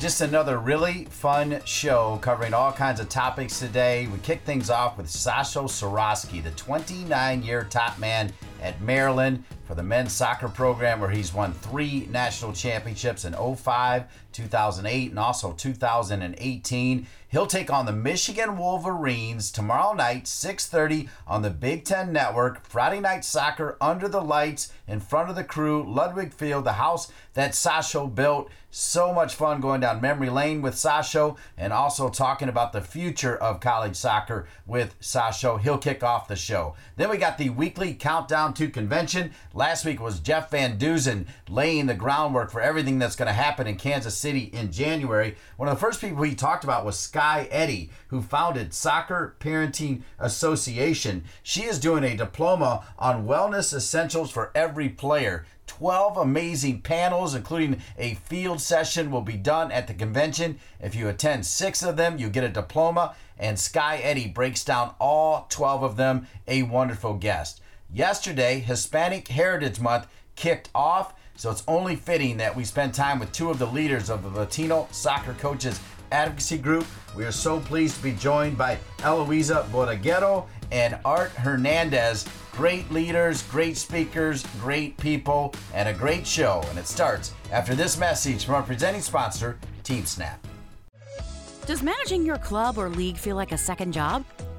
Just another really fun show covering all kinds of topics today. We kick things off with Sasho Cirovski, the 29 year top man at Maryland for the men's soccer program, where he's won three national championships in 05, 2008, and also 2018. He'll take on the Michigan Wolverines tomorrow night, 6:30 on the Big Ten Network. Friday night soccer under the lights in front of the crew, Ludwig Field, the house that Sasho built. So much fun going down memory lane with Sasho and also talking about the future of college soccer with Sasho. He'll kick off the show. Then we got the weekly countdown to convention. Last week was Jeff Van Duzen laying the groundwork for everything that's going to happen in Kansas City in January. One of the first people he talked about was Skye Eddy, who founded Soccer Parenting Association. She is doing a diploma on wellness essentials for every player. 12 amazing panels, including a field session, will be done at the convention. If you attend six of them, you get a diploma, and Skye Eddy breaks down all 12 of them. A wonderful guest. Yesterday, Hispanic Heritage Month kicked off, so it's only fitting that we spend time with two of the leaders of the Latino Soccer Coaches Advocacy Group. We are so pleased to be joined by Eloisa Borreguero and Art Hernandez. Great leaders, great speakers, great people, and a great show. And it starts after this message from our presenting sponsor, Team Snap. Does managing your club or league feel like a second job?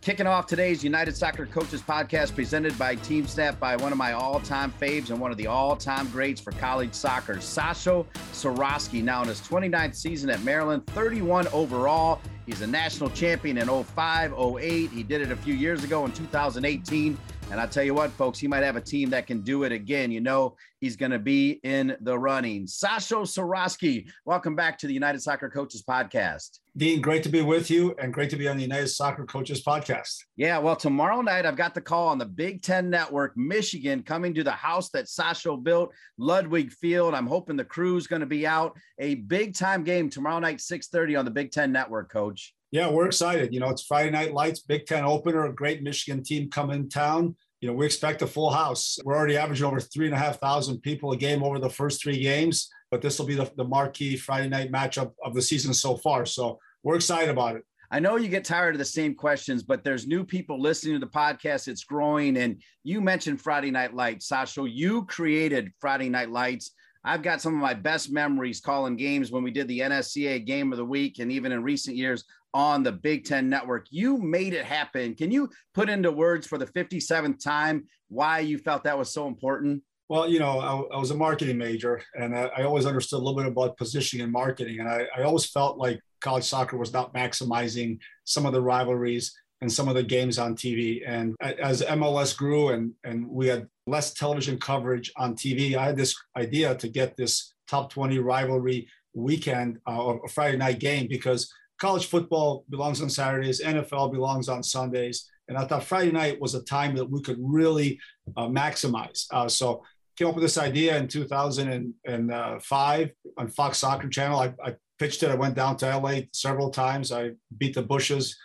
Kicking off today's United Soccer Coaches podcast presented by Team Snap by one of my all time faves and one of the all time greats for college soccer, Sasho Cirovski, now in his 29th season at Maryland, 31 overall. He's a national champion in 05, 08. He did it a few years ago in 2018. And I tell you what, folks, he might have a team that can do it again. You know, he's going to be in the running. Sasho Cirovski, welcome back to the United Soccer Coaches Podcast. Dean, great to be with you and great to be on the United Soccer Coaches Podcast. Yeah, well, tomorrow night I've got the call on the Big Ten Network, Michigan, coming to the house that Sasho built, Ludwig Field. I'm hoping the crew's going to be out. A big time game tomorrow night, 6:30 on the Big Ten Network, Coach. Yeah, we're excited. You know, it's Friday Night Lights, Big Ten opener, a great Michigan team coming in town. You know, we expect a full house. We're already averaging over three and a half thousand people a game over the first three games, but this will be the, the marquee Friday night matchup of the season so far. So we're excited about it. I know you get tired of the same questions, but there's new people listening to the podcast. It's growing. And you mentioned Friday Night Lights, Sasha. You created Friday Night Lights. I've got some of my best memories calling games when we did the NSCAA game of the week and even in recent years on the Big Ten Network. You made it happen. Can you put into words for the 57th time why you felt that was so important? Well, you know, I, I was a marketing major and I, I, always understood a little bit about positioning and marketing. And I, I always felt like college soccer was not maximizing some of the rivalries and some of the games on TV. And as MLS grew and, and we had less television coverage on TV, I had this idea to get this top 20 rivalry weekend uh, or Friday night game because college football belongs on Saturdays, NFL belongs on Sundays. And I thought Friday night was a time that we could really uh, maximize. Uh, so came up with this idea in 2005 on Fox Soccer Channel. I, I pitched it. I went down to LA several times. I beat the bushes,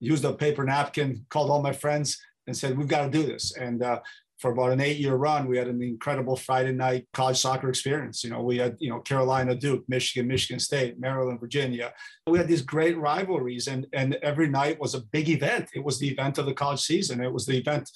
used a paper napkin, called all my friends and said, we've got to do this. And uh, for about an eight year run, we had an incredible Friday night college soccer experience. You know, we had, you know, Carolina, Duke, Michigan, Michigan State, Maryland, Virginia. We had these great rivalries and, and every night was a big event. It was the event of the college season. It was the event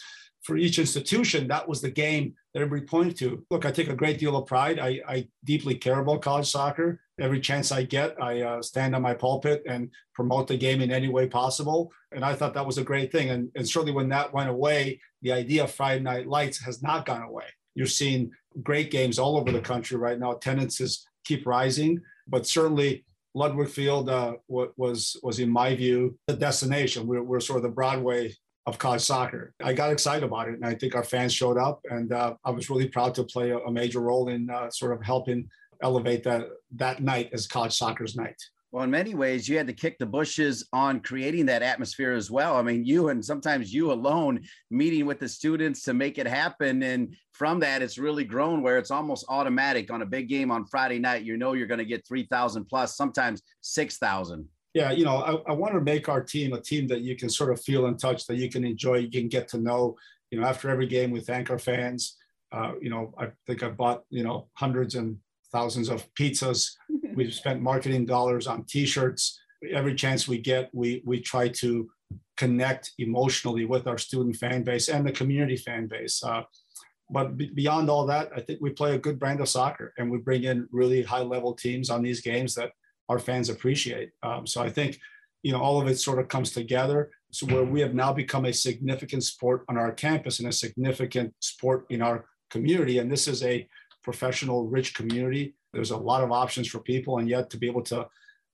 for each institution. That was the game that everybody pointed to. Look, I take a great deal of pride. I, I deeply care about college soccer. Every chance I get, I uh, stand on my pulpit and promote the game in any way possible. And I thought that was a great thing. And, and certainly when that went away, the idea of Friday Night Lights has not gone away. You're seeing great games all over the country right now. Attendances keep rising, but certainly Ludwig Field uh, was was in my view the destination. We're, we're sort of the Broadway of college soccer. I got excited about it, and I think our fans showed up, and uh, I was really proud to play a, a major role in uh, sort of helping elevate that that night as college soccer's night. Well, in many ways, you had to kick the bushes on creating that atmosphere as well. I mean, you and sometimes you alone meeting with the students to make it happen. And from that, it's really grown where it's almost automatic on a big game on Friday night. You know, you're going to get 3,000 plus, sometimes 6,000. Yeah, you know, I, I want to make our team a team that you can sort of feel in touch, that you can enjoy, you can get to know. You know, after every game, we thank our fans. Uh, you know, I think I bought, you know, hundreds and thousands of pizzas. We've spent marketing dollars on T-shirts. Every chance we get, we we try to connect emotionally with our student fan base and the community fan base. Uh, but b- beyond all that, I think we play a good brand of soccer, and we bring in really high-level teams on these games that our fans appreciate. Um, so I think, you know, all of it sort of comes together. So where we have now become a significant sport on our campus and a significant sport in our community, and this is a professional, rich community. There's a lot of options for people, and yet to be able to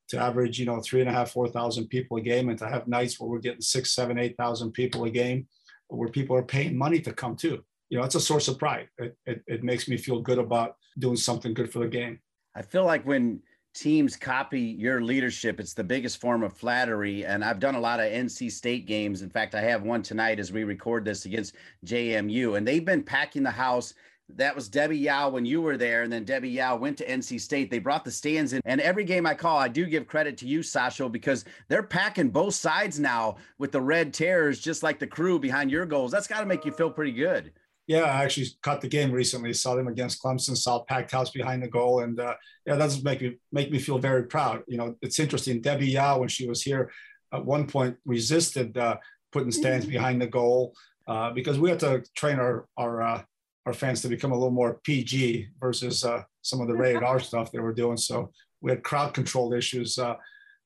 to average, you know, three and a half, four thousand people a game, and to have nights where we're getting six, seven, eight thousand people a game, where people are paying money to come too. You know, it's a source of pride. It, it, it makes me feel good about doing something good for the game. I feel like when teams copy your leadership, it's the biggest form of flattery. And I've done a lot of NC State games. In fact, I have one tonight as we record this against JMU, and they've been packing the house that was Debbie Yow when you were there, and then Debbie Yow went to NC State. They brought the stands in, and every game I call, I do give credit to you, Sasho, because they're packing both sides now with the red terrors, just like the crew behind your goals. That's got to make you feel pretty good. Yeah, I actually caught the game recently. Saw them against Clemson. Saw packed house behind the goal, and uh, yeah, that does make me make me feel very proud. You know, it's interesting. Debbie Yow, when she was here, at one point resisted uh, putting stands mm-hmm. behind the goal uh, because we had to train our our uh, our fans to become a little more PG versus uh, some of the rated R stuff they were doing. So we had crowd control issues. Uh,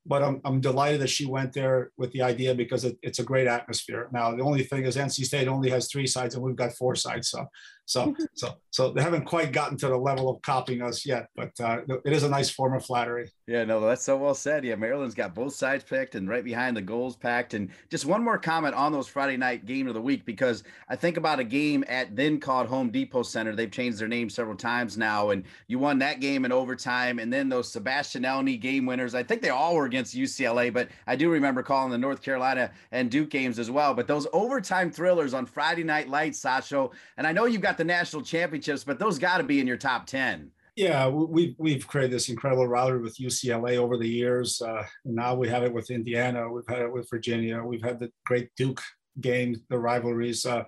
but I'm, I'm delighted that she went there with the idea because it, it's a great atmosphere. Now, the only thing is NC State only has three sides and we've got four sides. So, so, so, so they haven't quite gotten to the level of copying us yet, but uh, it is a nice form of flattery. Yeah, no, that's so well said. Yeah, Maryland's got both sides picked and right behind the goals packed. And just one more comment on those Friday night game of the week because I think about a game at then called Home Depot Center. They've changed their name several times now, and you won that game in overtime. And then those Sebastian Elney game winners. I think they all were against UCLA, but I do remember calling the North Carolina and Duke games as well. But those overtime thrillers on Friday Night Lights, Sasho, and I know you've got the national championships, but those got to be in your top ten. Yeah, we've we've created this incredible rivalry with UCLA over the years. Uh, now we have it with Indiana. We've had it with Virginia. We've had the great Duke game, the rivalries. Uh,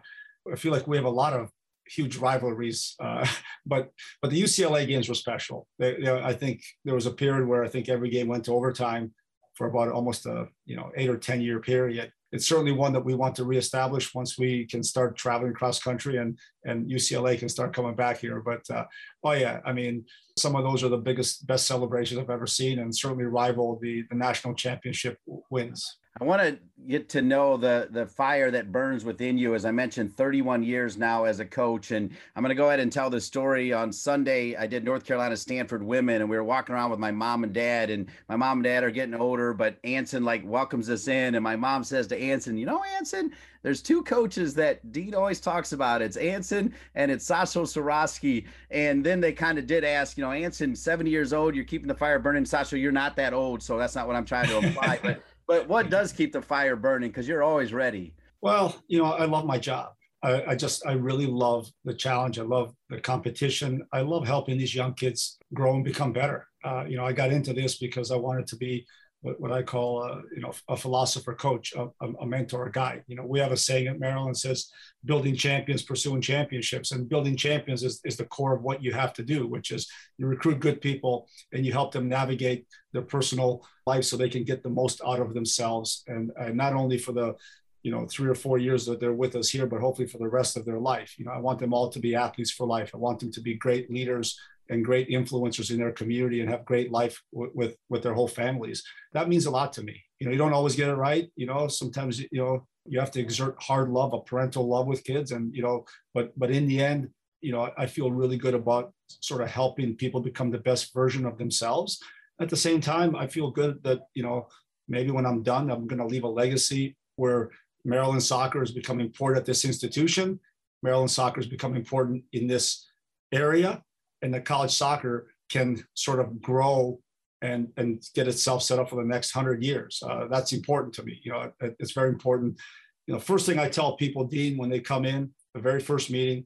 I feel like we have a lot of huge rivalries, uh, but but the UCLA games were special. They, I think there was a period where I think every game went to overtime for about almost a you know eight or ten year period, it's certainly one that we want to reestablish once we can start traveling cross country and and UCLA can start coming back here. But uh, oh yeah, I mean, some of those are the biggest, best celebrations I've ever seen, and certainly rival the the national championship wins. I want to get to know the the fire that burns within you. As I mentioned, 31 years now as a coach, and I'm going to go ahead and tell the story. On Sunday, I did North Carolina Stanford women, and we were walking around with my mom and dad. And my mom and dad are getting older, but Anson like welcomes us in, and my mom says to Anson, "You know, Anson, there's two coaches that Dean always talks about. It's Anson and it's Sasho Cirovski. And then they kind of did ask, you know, Anson, 70 years old, you're keeping the fire burning. Sasho, you're not that old, so that's not what I'm trying to imply. but but what does keep the fire burning? Because you're always ready. Well, you know, I love my job. I, I, just I really love the challenge. I love the competition. I love helping these young kids grow and become better. Uh, you know, I got into this because I wanted to be what, what I call a, you know a philosopher coach, a, a, mentor, a guide. You know, we have a saying at Maryland says building champions, pursuing championships, and building champions is, is the core of what you have to do, which is you recruit good people and you help them navigate their personal life so they can get the most out of themselves, and, and not only for the you know three or four years that they're with us here but hopefully for the rest of their life. You know i want them all to be athletes for life. I want them to be great leaders and great influencers in their community and have great life w- with with their whole families. That means a lot to me. You know, you don't always get it right. You know, sometimes you know you have to exert hard love, a parental love with kids, and you know, but but in the end, you know, I feel really good about sort of helping people become the best version of themselves. At the same time, I feel good that you know maybe when I'm done, I'm going to leave a legacy where Maryland soccer has become important at this institution. Maryland soccer has become important in this area, and the college soccer can sort of grow and and get itself set up for the next hundred years. Uh, that's important to me. You know, it, it's very important. You know, first thing I tell people, Dean, when they come in, the very first meeting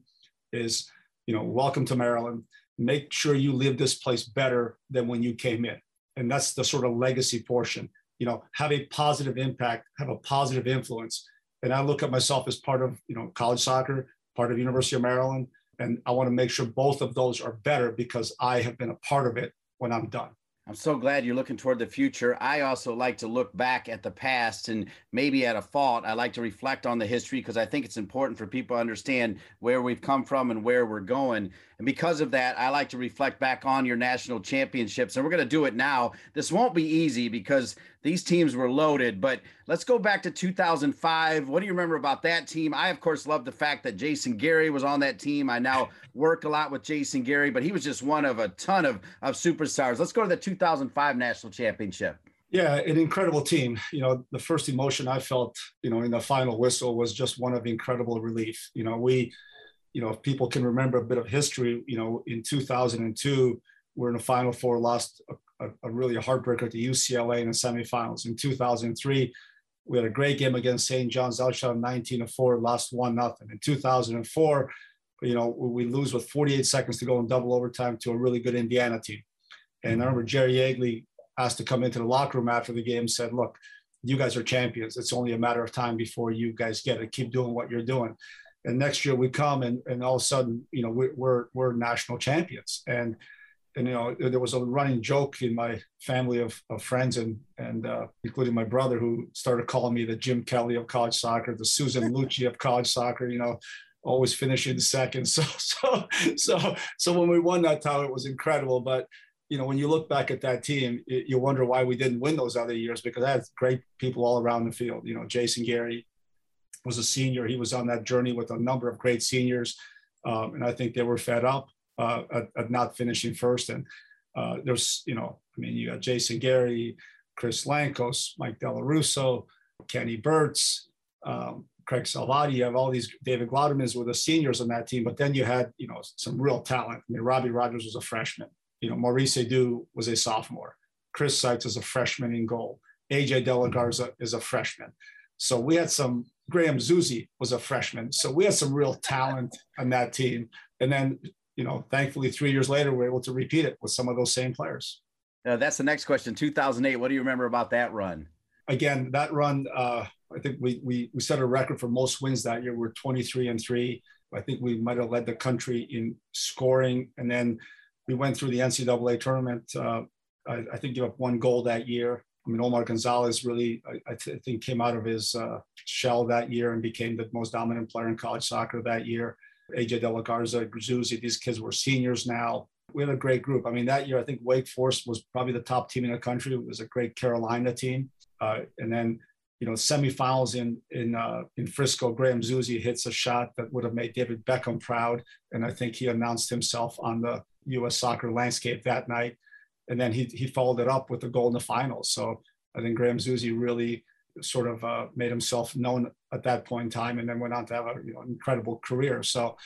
is, you know, welcome to Maryland. Make sure you live this place better than when you came in, and that's the sort of legacy portion. You know, have a positive impact, have a positive influence. And I look at myself as part of, you know, college soccer, part of University of Maryland, and I want to make sure both of those are better because I have been a part of it when I'm done. I'm so glad you're looking toward the future. I also like to look back at the past and maybe at a fault. I like to reflect on the history because I think it's important for people to understand where we've come from and where we're going. And because of that, I like to reflect back on your national championships. And we're going to do it now. This won't be easy because these teams were loaded, but let's go back to 2005. What do you remember about that team? I, of course, love the fact that Jason Gary was on that team. I now work a lot with Jason Gary, but he was just one of a ton of, of superstars. Let's go to the 2005 national championship. Yeah, an incredible team. You know, the first emotion I felt, you know, in the final whistle was just one of incredible relief. You know, we, you know, if people can remember a bit of history, you know, in 2002, we're in the final four, lost a, a, a really heartbreaker to UCLA in the semifinals. In 2003, we had a great game against St. John's Outshot 19 to 4, lost 1 nothing. In 2004, you know, we lose with 48 seconds to go in double overtime to a really good Indiana team. And I remember Jerry Yeagley asked to come into the locker room after the game, said, Look, you guys are champions. It's only a matter of time before you guys get it. Keep doing what you're doing. And next year we come and, and all of a sudden, you know, we're, we're, we're national champions. And, and, you know, there was a running joke in my family of, of friends and, and uh, including my brother who started calling me the Jim Kelly of college soccer, the Susan Lucci of college soccer, you know, always finishing second. So, so, so, so when we won that title, it was incredible. But, you know, when you look back at that team, it, you wonder why we didn't win those other years because I had great people all around the field. You know, Jason Gary was a senior. He was on that journey with a number of great seniors. Um, and I think they were fed up uh, at, at, not finishing first. And uh, there's, you know, I mean, you got Jason Gary, Chris Lankos, Mike Delarusso, Kenny Burts, um, Craig Salvati, you have all these David Glaudermans were the seniors on that team, but then you had, you know, some real talent. I mean, Robbie Rogers was a freshman. You know, Maurice Edu was a sophomore. Chris Seitz is a freshman in goal. AJ DeLaGarza is a freshman. So we had some Graham Zusi was a freshman. So we had some real talent on that team. And then, you know, thankfully three years later, we we're able to repeat it with some of those same players. Uh, that's the next question. 2008. What do you remember about that run? Again, that run, uh, I think we, we, we set a record for most wins that year. We're 23 and three. I think we might have led the country in scoring. And then we went through the NCAA tournament. Uh, I, I, think give up one goal that year. I mean, Omar Gonzalez really, I, I th- think, came out of his uh, shell that year and became the most dominant player in college soccer that year. AJ DeLaGarza, these kids were seniors now. We had a great group. I mean, that year, I think Wake Forest was probably the top team in the country. It was a great Carolina team. Uh, and then you know, semifinals in in uh, in Frisco, Graham Zusi hits a shot that would have made David Beckham proud, and I think he announced himself on the U.S. soccer landscape that night. And then he he followed it up with a goal in the finals. So I think Graham Zusi really sort of uh, made himself known at that point in time, and then went on to have you know, incredible career. So.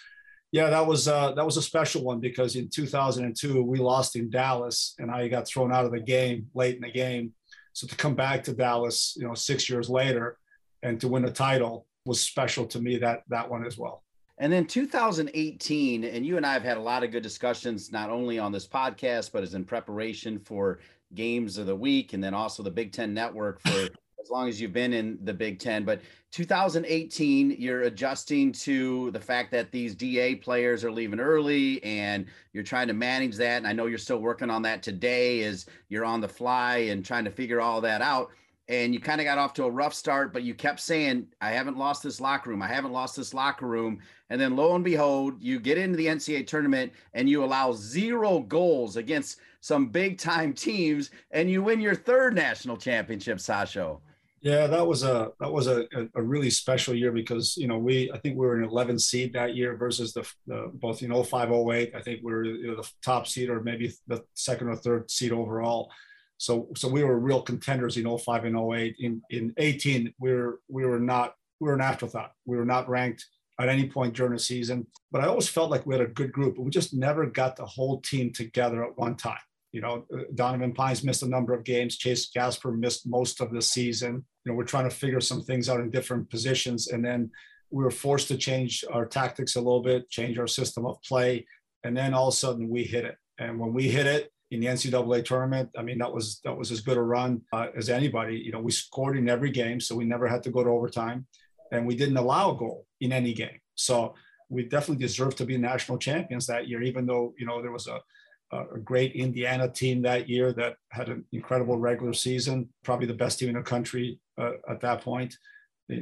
Yeah, that was uh, that was a special one because in 2002 we lost in Dallas, and I got thrown out of the game late in the game, so to come back to Dallas, you know, six years later and to win a title was special to me that that one as well. And then 2018, and you and I have had a lot of good discussions, not only on this podcast, but as in preparation for games of the week, and then also the Big Ten Network for as long as you've been in the Big Ten. But 2018, you're adjusting to the fact that these DA players are leaving early and you're trying to manage that. And I know you're still working on that today as you're on the fly and trying to figure all that out. And you kind of got off to a rough start, but you kept saying, I haven't lost this locker room. I haven't lost this locker room. And then lo and behold, you get into the NCAA tournament and you allow zero goals against some big time teams and you win your third national championship, Sasho. Yeah, that was a that was a, a really special year because you know we I think we were an 11 seed that year versus the, the both you know 0508 I think we were you know, the top seed or maybe the second or third seed overall. So so we were real contenders in 05 and 08. In in 18 we were we were not we were an afterthought. We were not ranked at any point during the season. But I always felt like we had a good group. We just never got the whole team together at one time. You know, uh, Donovan Pines missed a number of games. Chase Gasper missed most of the season. You know, we're trying to figure some things out in different positions. And then we were forced to change our tactics a little bit, change our system of play. And then all of a sudden we hit it. And when we hit it, in the NCAA tournament. I mean, that was that was as good a run uh, as anybody. You know, we scored in every game, so we never had to go to overtime, and we didn't allow a goal in any game. So we definitely deserved to be national champions that year, even though you know there was a a great Indiana team that year that had an incredible regular season, probably the best team in the country uh, at that point.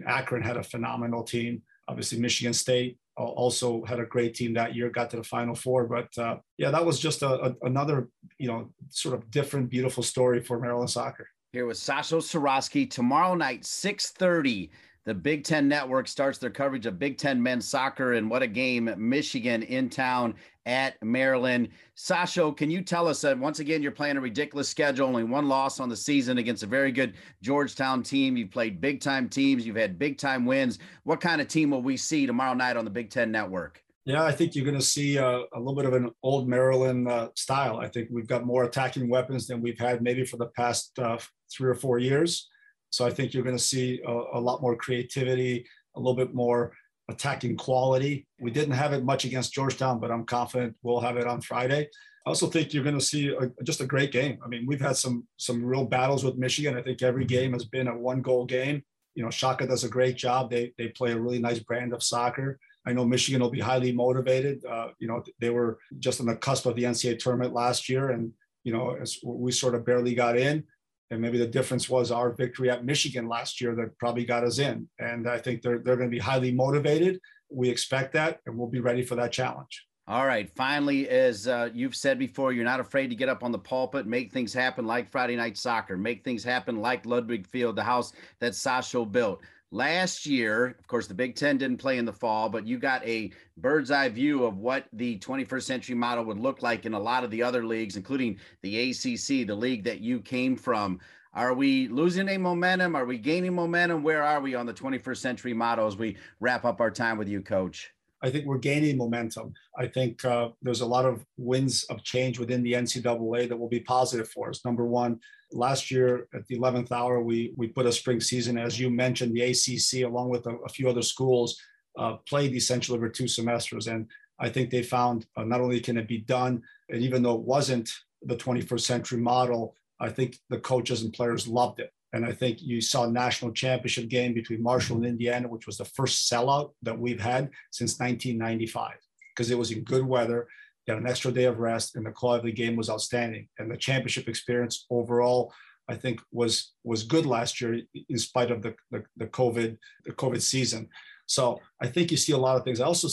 Akron had a phenomenal team. Obviously, Michigan State also had a great team that year, got to the Final Four. But uh, yeah, that was just a, a, another, you know, sort of different, beautiful story for Maryland soccer. Here with Sasho Cirovski tomorrow night, 6:30 the Big Ten Network starts their coverage of Big Ten men's soccer, and what a game! Michigan in town at Maryland. Sasho, can you tell us that once again you're playing a ridiculous schedule, only one loss on the season against a very good Georgetown team. You've played big time teams, you've had big time wins. What kind of team will we see tomorrow night on the Big Ten Network? Yeah, I think you're going to see a, a, little bit of an old Maryland uh, style. I think we've got more attacking weapons than we've had maybe for the past uh, three or four years. So I think you're going to see a, a lot more creativity, a little bit more attacking quality. We didn't have it much against Georgetown, but I'm confident we'll have it on Friday. I also think you're going to see a, just a great game. I mean, we've had some some real battles with Michigan. I think every game has been a one goal game. You know, Chaka does a great job. They they play a really nice brand of soccer. I know Michigan will be highly motivated. Uh, you know, they were just on the cusp of the NCAA tournament last year, and you know, we sort of barely got in. And maybe the difference was our victory at Michigan last year that probably got us in. And I think they're, they're going to be highly motivated. We expect that, and we'll be ready for that challenge. All right. Finally, as uh, you've said before, you're not afraid to get up on the pulpit, make things happen like Friday Night Soccer, make things happen like Ludwig Field, the house that Sasho built. Last year, of course, the Big Ten didn't play in the fall, but you got a bird's eye view of what the 21st century model would look like in a lot of the other leagues, including the ACC, the league that you came from. Are we losing a momentum? Are we gaining momentum? Where are we on the 21st century model as we wrap up our time with you, Coach? I think we're gaining momentum. I think uh, there's a lot of winds of change within the NCAA that will be positive for us. Number one, last year at the 11th hour, we, we put a spring season, as you mentioned, the ACC, along with a, a few other schools, uh, played essentially over two semesters. And I think they found uh, not only can it be done, and even though it wasn't the 21st century model, I think the coaches and players loved it. And I think you saw national championship game between Marshall and Indiana, which was the first sellout that we've had since 1995 because it was in good weather. They had an extra day of rest, and the quality of the game was outstanding. And the championship experience overall, I think, was was good last year in spite of the, the, the COVID the COVID season. So I think you see a lot of things. I also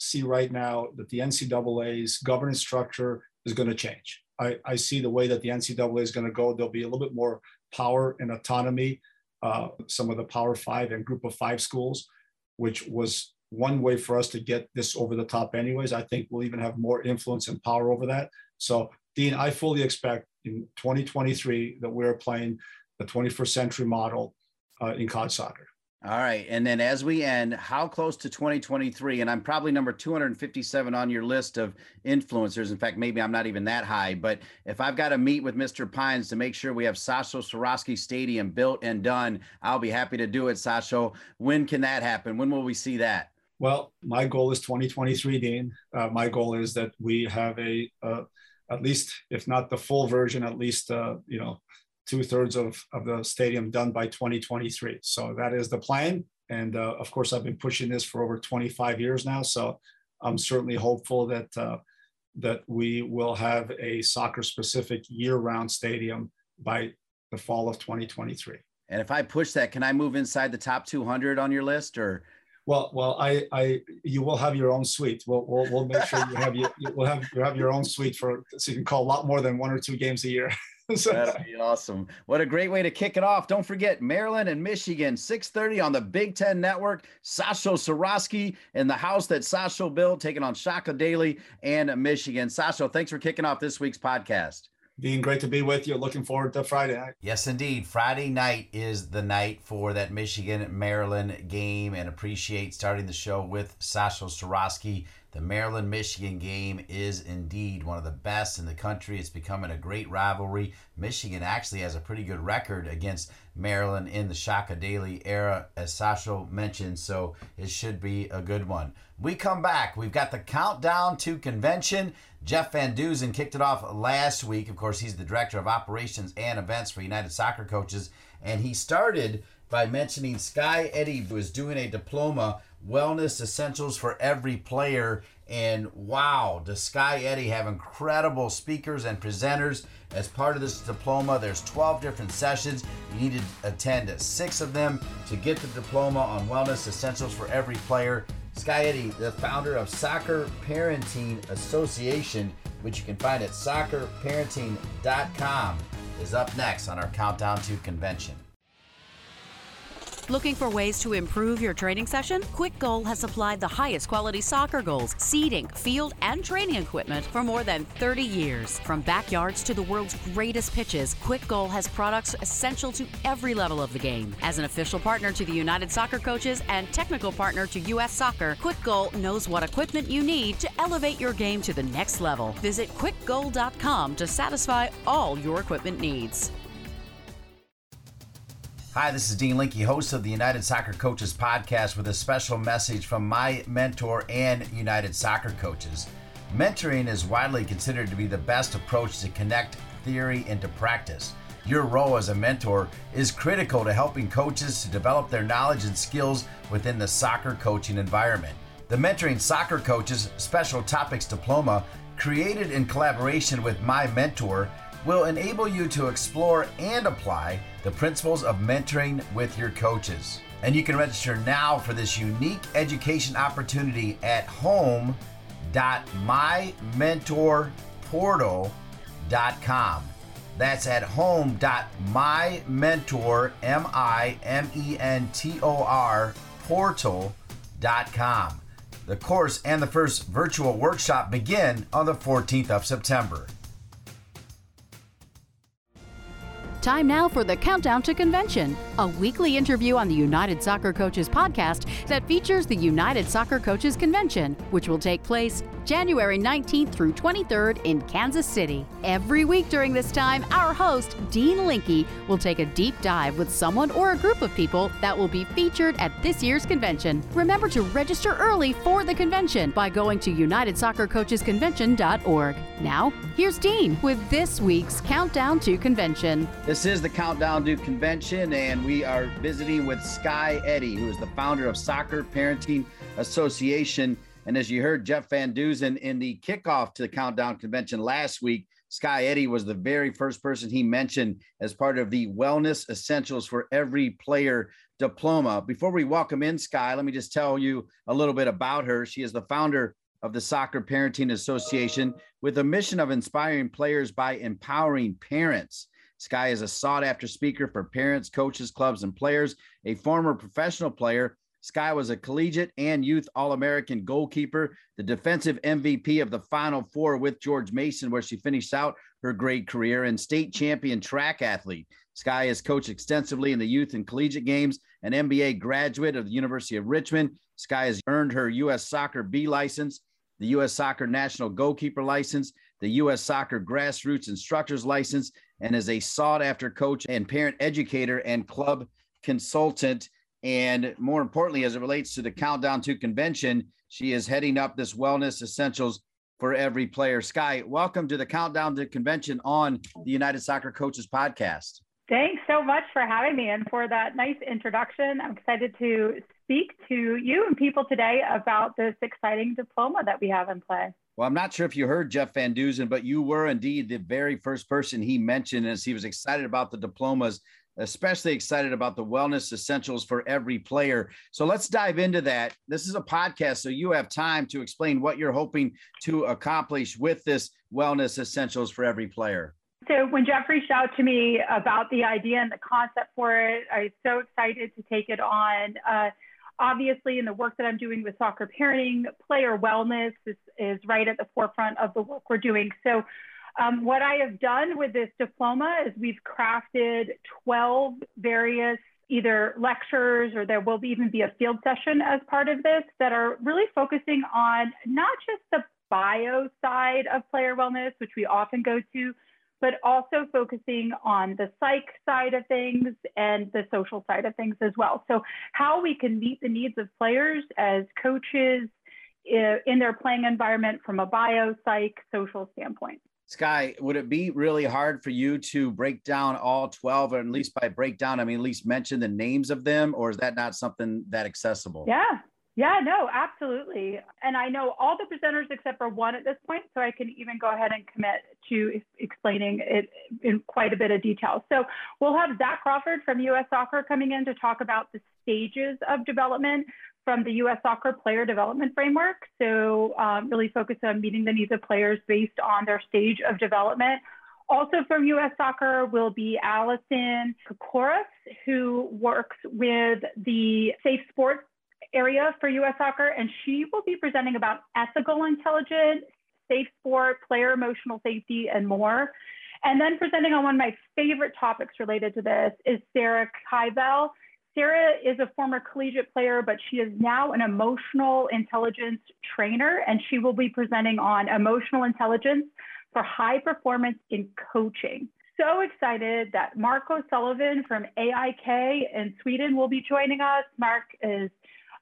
see right now that the NCAA's governance structure is going to change. I, I see the way that the NCAA is going to go. There'll be a little bit more power and autonomy. Uh, some of the Power Five and Group of Five schools, which was one way for us to get this over the top anyways. I think we'll even have more influence and power over that. So, Dean, I fully expect in 2023 that we're playing the 21st century model uh, in college soccer. All right. And then as we end, how close to 2023? And I'm probably number 257 on your list of influencers. In fact, maybe I'm not even that high. But if I've got to meet with Mr. Pines to make sure we have Sasho Cirovski Stadium built and done, I'll be happy to do it, Sasho. When can that happen? When will we see that? Well, my goal is 2023, Dean. Uh, my goal is that we have a, uh, at least, if not the full version, at least, uh, you know, two thirds of, of the stadium done by 2023. So that is the plan. And uh, of course, I've been pushing this for over 25 years now. So I'm certainly hopeful that uh, that we will have a soccer specific year round stadium by the fall of 2023. And if I push that, can I move inside the top 200 on your list or? Well, well, I, I, you will have your own suite. We'll, we'll, we'll make sure you have you, will have you have your own suite for so you can call a lot more than one or two games a year. so, That'd be awesome. What a great way to kick it off. Don't forget Maryland and Michigan, 6:30 on the Big Ten Network. Sasho Cirovski in the house that Sasho built, taking on Chaka Daley and Michigan. Sasho, thanks for kicking off this week's podcast. Dean, great to be with you. Looking forward to Friday night. Yes, indeed. Friday night is the night for that Michigan Maryland game, and appreciate starting the show with Sasho Cirovski. The Maryland Michigan game is indeed one of the best in the country. It's becoming a great rivalry. Michigan actually has a pretty good record against Maryland in the Chaka Daley era, as Sasha mentioned, so it should be a good one. We come back. We've got the countdown to convention. Jeff Van Duzen kicked it off last week. Of course, he's the director of operations and events for United Soccer Coaches. And he started by mentioning Skye Eddy was doing a diploma, Wellness Essentials for Every Player. And wow, does Skye Eddy have incredible speakers and presenters as part of this diploma? There's 12 different sessions. You need to attend six of them to get the diploma on Wellness Essentials for Every Player. Skye Eddy, the founder of Soccer Parenting Association, which you can find at soccerparenting.com, is up next on our Countdown to Convention. Looking for ways to improve your training session? Quick Goal has supplied the highest quality soccer goals, seating, field, and training equipment for more than 30 years. From backyards to the world's greatest pitches, Quick Goal has products essential to every level of the game. As an official partner to the United Soccer Coaches and technical partner to U.S. Soccer, Quick Goal knows what equipment you need to elevate your game to the next level. Visit quickgoal.com to satisfy all your equipment needs. Hi, this is Dean Linke, host of the United Soccer Coaches podcast, with a special message from my mentor and United Soccer Coaches. Mentoring is widely considered to be the best approach to connect theory into practice. Your role as a mentor is critical to helping coaches to develop their knowledge and skills within the soccer coaching environment. The Mentoring Soccer Coaches Special Topics Diploma, created in collaboration with my mentor, will enable you to explore and apply the principles of mentoring with your coaches. And you can register now for this unique education opportunity at home.mymentorportal.com. That's at home.mymentor, M I M E N T O R, portal.com. The course and the first virtual workshop begin on the 14th of September. Time now for the Countdown to Convention, a weekly interview on the United Soccer Coaches podcast that features the United Soccer Coaches Convention, which will take place January 19th through 23rd in Kansas City. Every week during this time, our host, Dean Linke, will take a deep dive with someone or a group of people that will be featured at this year's convention. Remember to register early for the convention by going to UnitedSoccerCoachesConvention.org. Now, here's Dean with this week's Countdown to Convention. This is the Countdown to Convention, and we are visiting with Skye Eddy, who is the founder of Soccer Parenting Association. And as you heard Jeff Van Duzen in the kickoff to the Countdown Convention last week, Skye Eddy was the very first person he mentioned as part of the Wellness Essentials for Every Player diploma. Before we welcome in Skye, let me just tell you a little bit about her. She is the founder of the Soccer Parenting Association with a mission of inspiring players by empowering parents. Skye is a sought after speaker for parents, coaches, clubs, and players, a former professional player Skye was a collegiate and youth All American goalkeeper, the defensive MVP of the Final Four with George Mason, where she finished out her great career, and state champion track athlete. Skye has coached extensively in the youth and collegiate games, an MBA graduate of the University of Richmond. Skye has earned her U.S. Soccer B license, the U.S. Soccer National Goalkeeper license, the U.S. Soccer Grassroots Instructors license, and is a sought after coach and parent educator and club consultant. And more importantly, as it relates to the countdown to convention, she is heading up this wellness essentials for every player. Skye, welcome to the countdown to convention on the United Soccer Coaches podcast. Thanks so much for having me and for that nice introduction. I'm excited to speak to you and people today about this exciting diploma that we have in play. Well, I'm not sure if you heard Jeff Van Duzen, but you were indeed the very first person he mentioned as he was excited about the diplomas, especially excited about the wellness essentials for every player. So let's dive into that. This is a podcast, so you have time to explain what you're hoping to accomplish with this wellness essentials for every player. So when Jeff reached out to me about the idea and the concept for it, I was so excited to take it on. Uh, obviously in the work that I'm doing with soccer parenting, player wellness is, is right at the forefront of the work we're doing. So um, what I have done with this diploma is we've crafted 12 various either lectures or there will even be a field session as part of this that are really focusing on not just the bio side of player wellness, which we often go to, but also focusing on the psych side of things and the social side of things as well. So, how we can meet the needs of players as coaches eh, in their playing environment from a bio, psych, social standpoint. Skye, would it be really hard for you to break down all 12, or at least by breakdown, I mean, at least mention the names of them, or is that not something that accessible? Yeah, yeah, no, absolutely. And I know all the presenters except for one at this point, so I can even go ahead and commit to explaining it in quite a bit of detail. So we'll have Zach Crawford from US Soccer coming in to talk about the stages of development from the US Soccer Player Development Framework. So um, really focus on meeting the needs of players based on their stage of development. Also from US Soccer will be Allison Kokoris, who works with the Safe Sports area for US Soccer, and she will be presenting about ethical intelligence, safe sport, player emotional safety, and more. And then presenting on one of my favorite topics related to this is Sarah Kybell. Sarah is a former collegiate player, but she is now an emotional intelligence trainer, and she will be presenting on emotional intelligence for high performance in coaching. So excited that Mark O'Sullivan from AIK in Sweden will be joining us. Mark is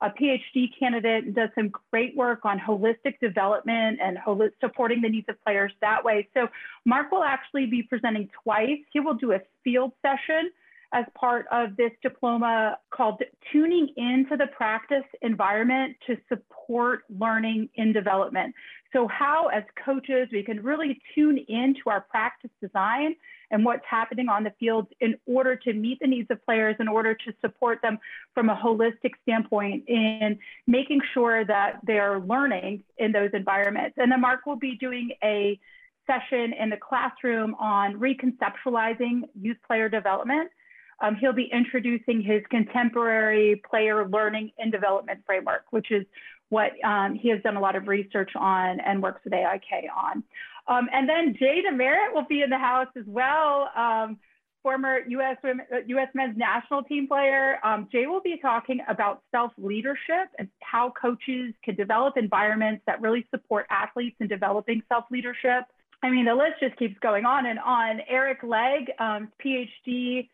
a PhD candidate and does some great work on holistic development and hol- supporting the needs of players that way. So Mark will actually be presenting twice. He will do a field session as part of this diploma called Tuning into the Practice Environment to Support Learning in Development. So, how as coaches we can really tune into our practice design and what's happening on the field in order to meet the needs of players, in order to support them from a holistic standpoint in making sure that they're learning in those environments. And then Mark will be doing a session in the classroom on reconceptualizing youth player development. Um, he'll be introducing his contemporary player learning and development framework, which is what um, he has done a lot of research on and works with AIK on. Um, and then Jay DeMerit will be in the house as well. Um, former U.S. women, U.S. men's national team player. Um, Jay will be talking about self leadership and how coaches can develop environments that really support athletes in developing self leadership. I mean, the list just keeps going on and on. Eric Legg, um, PhD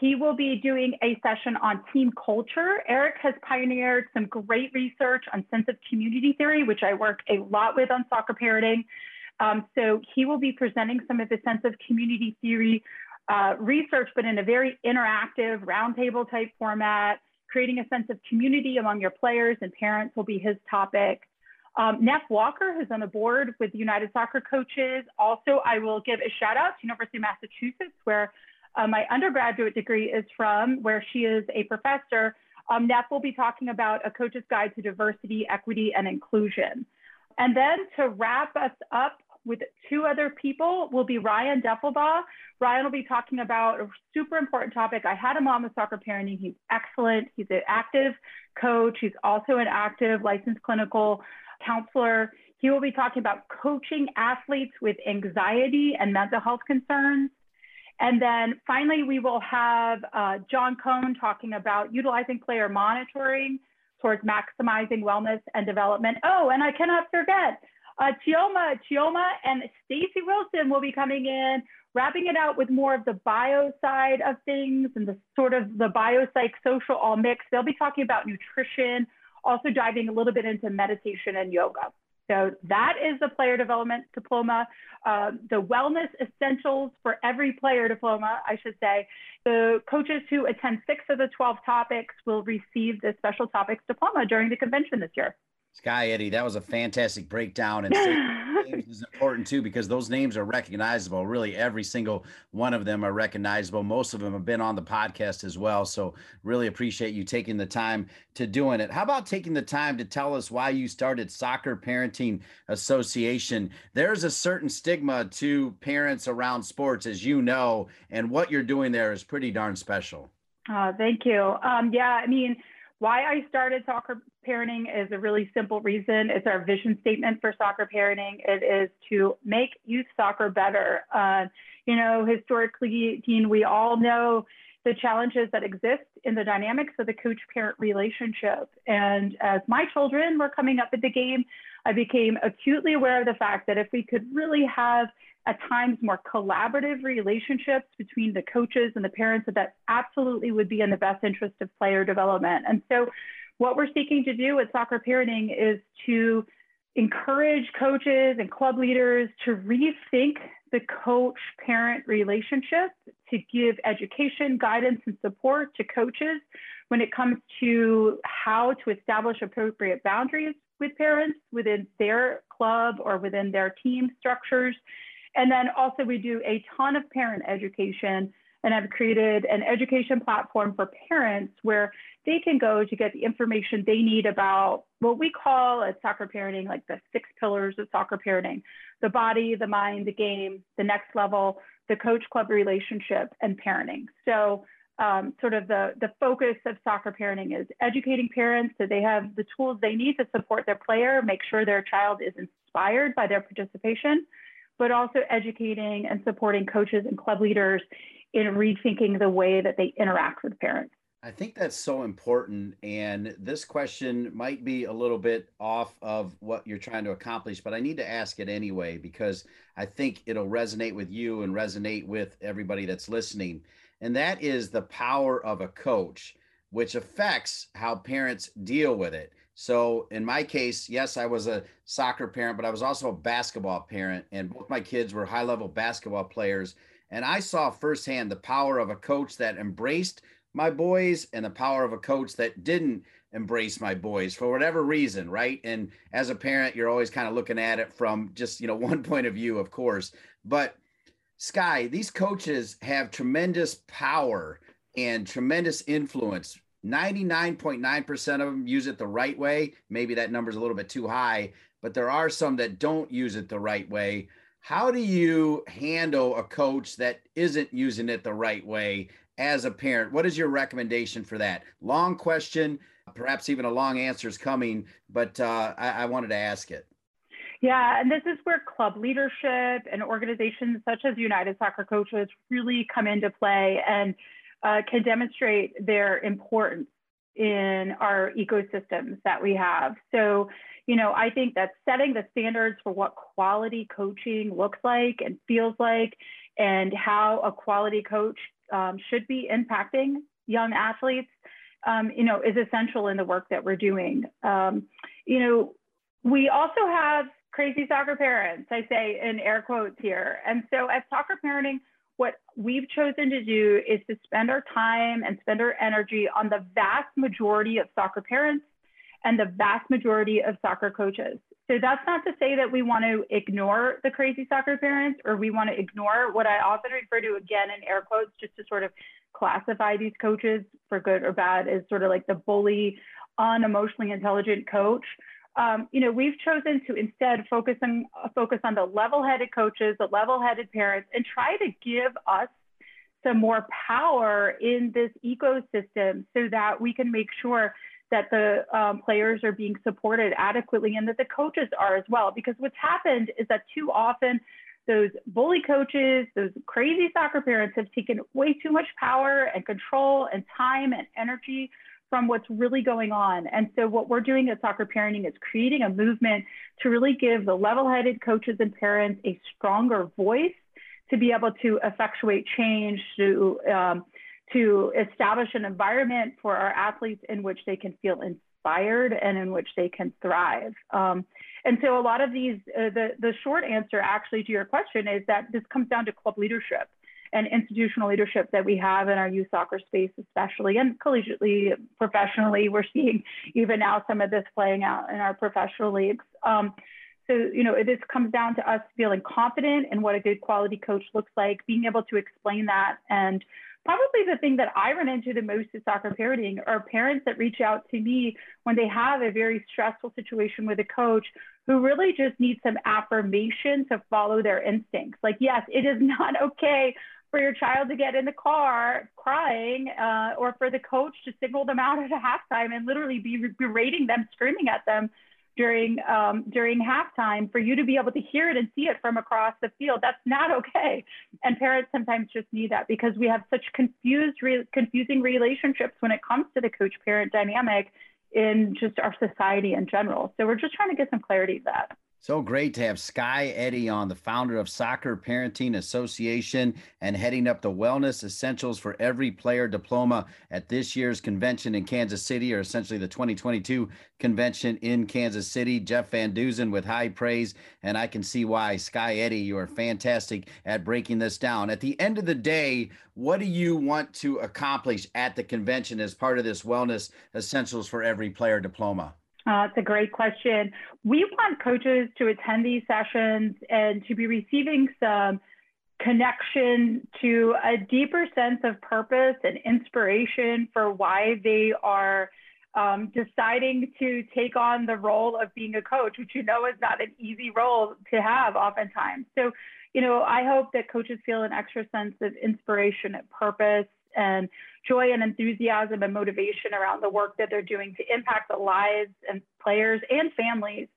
he will be doing a session on team culture. Eric has pioneered some great research on sense of community theory, which I work a lot with on soccer parenting. Um, so he will be presenting some of the sense of community theory uh, research, but in a very interactive roundtable type format, creating a sense of community among your players and parents will be his topic. Um, Neff Walker, who's on the board with United Soccer Coaches. Also, I will give a shout out to University of Massachusetts, where uh, my undergraduate degree is from, where she is a professor. Um, Neff will be talking about a coach's guide to diversity, equity, and inclusion. And then to wrap us up with two other people will be Ryan Deffelbaugh. Ryan will be talking about a super important topic. I had him on with soccer parenting. He's excellent. He's an active coach. He's also an active licensed clinical counselor. He will be talking about coaching athletes with anxiety and mental health concerns. And then finally, we will have uh, John Cohn talking about utilizing player monitoring towards maximizing wellness and development. Oh, and I cannot forget, uh, Chioma, Chioma and Stacy Wilson will be coming in, wrapping it out with more of the bio side of things and the sort of the biopsych social all mix. They'll be talking about nutrition, also diving a little bit into meditation and yoga. So that is the player development diploma, uh, the wellness essentials for every player diploma, I should say. The coaches who attend six of the 12 topics will receive the special topics diploma during the convention this year. Skye Eddy, that was a fantastic breakdown. And names is important too because those names are recognizable. Really, every single one of them are recognizable. Most of them have been on the podcast as well. So, really appreciate you taking the time to doing it. How about taking the time to tell us why you started Soccer Parenting Association? There's a certain stigma to parents around sports, as you know, and what you're doing there is pretty darn special. Uh, thank you. Um, yeah, I mean, why I started soccer parenting is a really simple reason. It's our vision statement for soccer parenting. It is to make youth soccer better. Uh, you know, historically, Dean, we all know the challenges that exist in the dynamics of the coach parent relationship. And as my children were coming up at the game, I became acutely aware of the fact that if we could really have at times more collaborative relationships between the coaches and the parents that that absolutely would be in the best interest of player development. And so what we're seeking to do with soccer parenting is to encourage coaches and club leaders to rethink the coach parent relationship, to give education, guidance, and support to coaches when it comes to how to establish appropriate boundaries with parents within their club or within their team structures. And then also we do a ton of parent education and I've created an education platform for parents where they can go to get the information they need about what we call at soccer parenting, like the six pillars of soccer parenting, the body, the mind, the game, the next level, the coach club relationship and parenting. So um, sort of the, the focus of soccer parenting is educating parents so they have the tools they need to support their player, make sure their child is inspired by their participation, but also educating and supporting coaches and club leaders in rethinking the way that they interact with parents. I think that's so important. And this question might be a little bit off of what you're trying to accomplish, but I need to ask it anyway because I think it'll resonate with you and resonate with everybody that's listening. And that is the power of a coach, which affects how parents deal with it. So in my case, yes, I was a soccer parent, but I was also a basketball parent, and both my kids were high level basketball players. And I saw firsthand the power of a coach that embraced my boys and the power of a coach that didn't embrace my boys for whatever reason, right? And as a parent, you're always kind of looking at it from just, you know, one point of view, of course. But Skye, these coaches have tremendous power and tremendous influence 99.9% of them use it the right way. Maybe that number's a little bit too high, but there are some that don't use it the right way. How do you handle a coach that isn't using it the right way as a parent? What is your recommendation for that? Long question, perhaps even a long answer is coming, but uh, I, I wanted to ask it. Yeah, and this is where club leadership and organizations such as United Soccer Coaches really come into play. And uh, can demonstrate their importance in our ecosystems that we have. So, you know, I think that setting the standards for what quality coaching looks like and feels like, and how a quality coach um, should be impacting young athletes, um, you know, is essential in the work that we're doing. Um, you know, we also have crazy soccer parents, I say in air quotes here. And so as soccer parenting, what we've chosen to do is to spend our time and spend our energy on the vast majority of soccer parents and the vast majority of soccer coaches. So that's not to say that we want to ignore the crazy soccer parents or we want to ignore what I often refer to again in air quotes, just to sort of classify these coaches for good or bad as sort of like the bully, unemotionally intelligent coach um, you know, we've chosen to instead focus on focus on the level-headed coaches, the level-headed parents, and try to give us some more power in this ecosystem so that we can make sure that the um, players are being supported adequately and that the coaches are as well. Because what's happened is that too often those bully coaches, those crazy soccer parents have taken way too much power and control and time and energy from what's really going on. And so, what we're doing at Soccer Parenting is creating a movement to really give the level headed coaches and parents a stronger voice to be able to effectuate change, to, um, to establish an environment for our athletes in which they can feel inspired and in which they can thrive. Um, and so, a lot of these, uh, the, the short answer actually to your question is that this comes down to club leadership and institutional leadership that we have in our youth soccer space, especially and collegiately, professionally. We're seeing even now some of this playing out in our professional leagues. Um, so, you know, this comes down to us feeling confident in what a good quality coach looks like, being able to explain that. And probably the thing that I run into the most is soccer parenting are parents that reach out to me when they have a very stressful situation with a coach who really just need some affirmation to follow their instincts. Like, yes, it is not okay for your child to get in the car crying uh, or for the coach to signal them out at halftime and literally be berating them, screaming at them during um, during halftime for you to be able to hear it and see it from across the field. That's not okay. And parents sometimes just need that because we have such confused, re- confusing relationships when it comes to the coach-parent dynamic in just our society in general. So we're just trying to get some clarity to that. So great to have Skye Eddy on, the founder of Soccer Parenting Association and heading up the Wellness Essentials for Every Player diploma at this year's convention in Kansas City, or essentially the 2022 convention in Kansas City. Jeff Van Duzen with high praise, and I can see why. Skye Eddy, you are fantastic at breaking this down. At the end of the day, what do you want to accomplish at the convention as part of this Wellness Essentials for Every Player diploma? Uh, it's a great question. We want coaches to attend these sessions and to be receiving some connection to a deeper sense of purpose and inspiration for why they are um, deciding to take on the role of being a coach, which you know is not an easy role to have oftentimes. So, you know, I hope that coaches feel an extra sense of inspiration and purpose and joy and enthusiasm and motivation around the work that they're doing to impact the lives and players and families.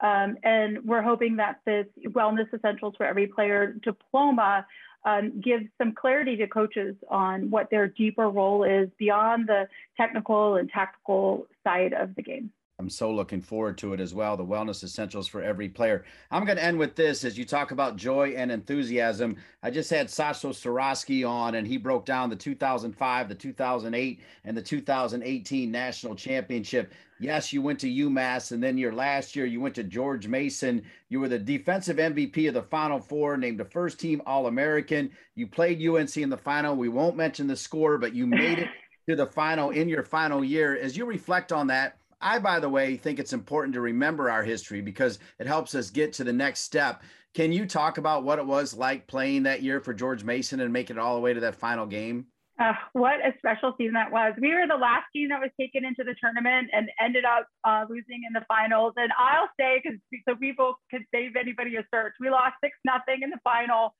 Um, and we're hoping that this Wellness Essentials for Every Player diploma um, gives some clarity to coaches on what their deeper role is beyond the technical and tactical side of the game. I'm so looking forward to it as well. The wellness essentials for every player. I'm going to end with this as you talk about joy and enthusiasm. I just had Sasho Cirovski on, and he broke down the 2005, the 2008, and the 2018 national championship. Yes, you went to UMass, and then your last year you went to George Mason. You were the defensive MVP of the Final Four, named a first team All American. You played UNC in the final. We won't mention the score, but you made it to the final in your final year. As you reflect on that, I, by the way, think it's important to remember our history because it helps us get to the next step. Can you talk about what it was like playing that year for George Mason and making it all the way to that final game? Uh, what a special season that was. We were the last team that was taken into the tournament and ended up uh, losing in the finals. And I'll say, because so people could save anybody a search, we lost six nothing in the final,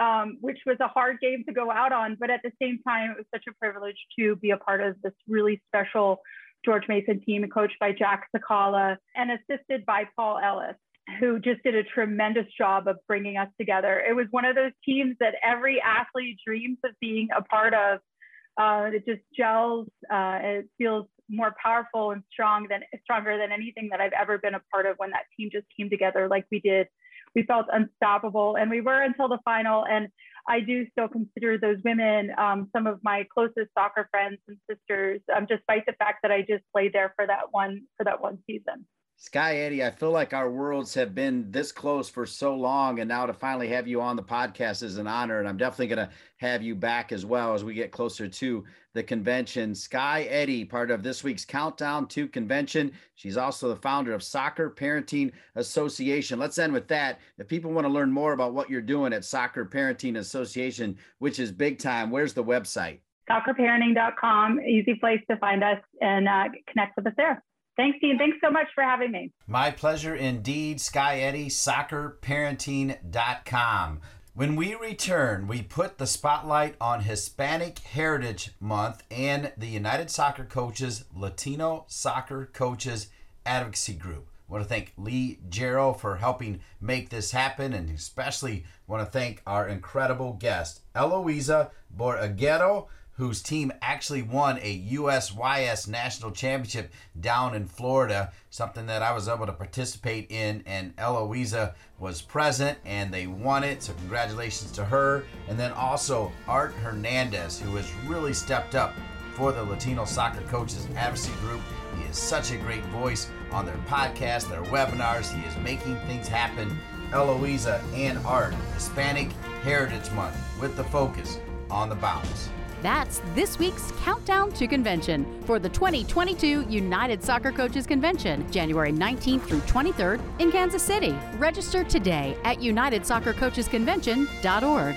um, which was a hard game to go out on. But at the same time, it was such a privilege to be a part of this really special George Mason team, coached by Jack Sakala and assisted by Paul Ellis, who just did a tremendous job of bringing us together. It was one of those teams that every athlete dreams of being a part of. Uh, it just gels. Uh, it feels more powerful and strong than stronger than anything that I've ever been a part of. When that team just came together like we did, we felt unstoppable, and we were until the final. And I do still consider those women um, some of my closest soccer friends and sisters, um, despite the fact that I just played there for that one for that one season. Skye Eddy, I feel like our worlds have been this close for so long, and now to finally have you on the podcast is an honor. And I'm definitely going to have you back as well as we get closer to the convention. Skye Eddy, part of this week's Countdown to Convention. She's also the founder of Soccer Parenting Association. Let's end with that. If people want to learn more about what you're doing at Soccer Parenting Association, which is big time, where's the website? Soccerparenting.com, easy place to find us and uh, connect with us there. Thanks, Dean. Thanks so much for having me. My pleasure indeed. Skye Eddy, soccerparenting.com. When we return, we put the spotlight on Hispanic Heritage Month and the United Soccer Coaches Latino Soccer Coaches Advocacy Group. I want to thank Lee Jarrow for helping make this happen, and especially want to thank our incredible guest, Eloisa Borreguero whose team actually won a USYS national championship down in Florida, something that I was able to participate in, and Eloisa was present and they won it. So, congratulations to her. And then also Art Hernandez, who has really stepped up for the Latino Soccer Coaches Advocacy Group. He is such a great voice on their podcast, their webinars. He is making things happen Eloisa, and Art. Hispanic Heritage Month with the focus on the bounce. That's this week's Countdown to Convention for the 2022 United Soccer Coaches Convention, January 19th through 23rd in Kansas City. Register today at UnitedSoccerCoachesConvention.org.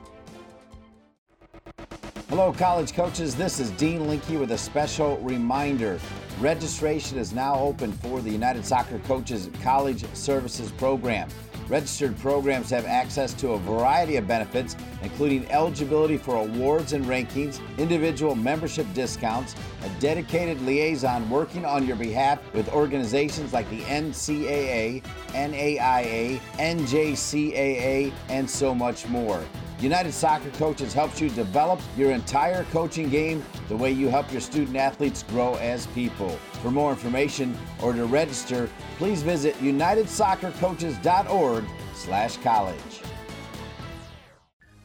Hello, college coaches. This is Dean Linke with a special reminder. Registration is now open for the United Soccer Coaches College Services Program. Registered programs have access to a variety of benefits, including eligibility for awards and rankings, individual membership discounts, a dedicated liaison working on your behalf with organizations like the NCAA, NAIA, NJCAA, and so much more. United Soccer Coaches helps you develop your entire coaching game the way you help your student athletes grow as people. For more information or to register, please visit unitedsoccercoaches.org/college.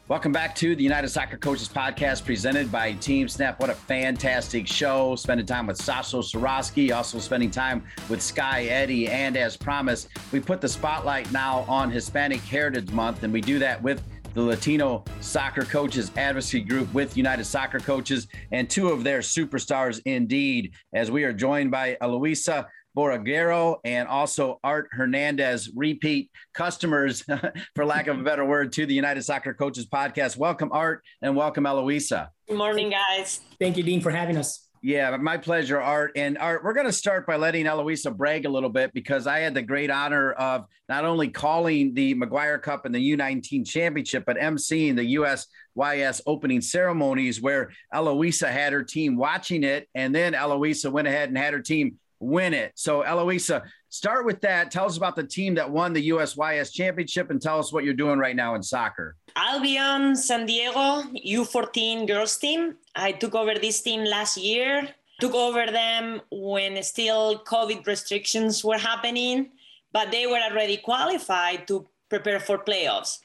Welcome back to the United Soccer Coaches Podcast presented by Team Snap. What a fantastic show. Spending time with Sasho Cirovski, also spending time with Skye Eddy. And as promised, we put the spotlight now on Hispanic Heritage Month, and we do that with the Latino Soccer Coaches Advocacy Group with United Soccer Coaches, and two of their superstars indeed, as we are joined by Eloisa Borreguero and also Art Hernandez, repeat customers, for lack of a better word, to the United Soccer Coaches podcast. Welcome, Art, and welcome, Eloisa. Good morning, guys. Thank you, Dean, for having us. Yeah, my pleasure, Art. And Art, we're going to start by letting Eloisa brag a little bit because I had the great honor of not only calling the McGuire Cup and the U19 Championship, but emceeing the USYS opening ceremonies where Eloisa had her team watching it. And then Eloisa went ahead and had her team win it. So, Eloisa, start with that. Tell us about the team that won the USYS Championship and tell us what you're doing right now in soccer. Albion San Diego U14 girls team. I took over this team last year. Took over them when still COVID restrictions were happening, but they were already qualified to prepare for playoffs.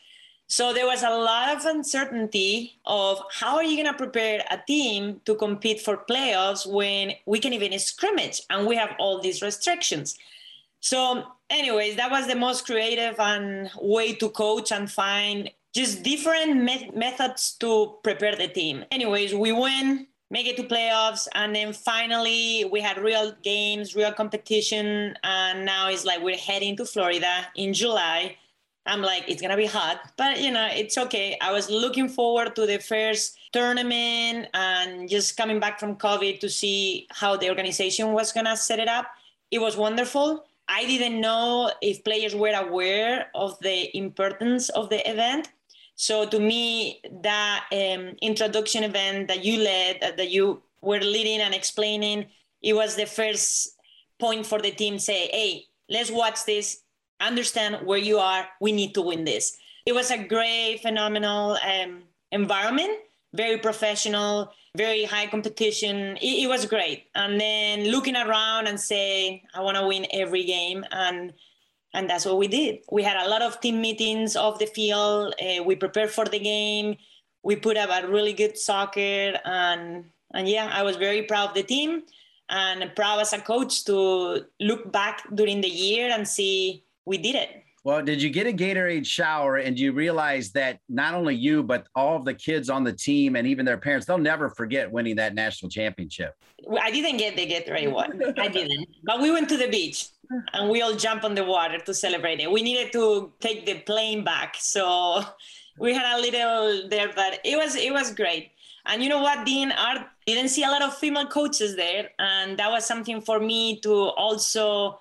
So there was a lot of uncertainty of how are you going to prepare a team to compete for playoffs when we can even scrimmage and we have all these restrictions. So, anyways, that was the most creative and way to coach and find just different me- methods to prepare the team. Anyways, we win, make it to playoffs, and then finally we had real games, real competition, and now it's like we're heading to Florida in July. I'm like, it's gonna be hot, but you know, it's okay. I was looking forward to the first tournament and just coming back from COVID to see how the organization was gonna set it up. It was wonderful. I didn't know if players were aware of the importance of the event. So to me, that um, introduction event that you led, that you were leading and explaining, it was the first point for the team. Say, hey, let's watch this, understand where you are. We need to win this. It was a great, phenomenal um, environment, very professional, very high competition. It, it was great. And then looking around and saying, I want to win every game and and that's what we did. We had a lot of team meetings off the field. Uh, we prepared for the game. We put up a really good soccer, and and yeah, I was very proud of the team and proud as a coach to look back during the year and see we did it. Well, did you get a Gatorade shower and you realize that not only you, but all of the kids on the team and even their parents, they'll never forget winning that national championship? I didn't get the Gatorade one. I didn't. But we went to the beach and we all jumped on the water to celebrate it. We needed to take the plane back. So we had a little there, but it was it was great. And you know what, Dean? Art didn't see a lot of female coaches there. And that was something for me to also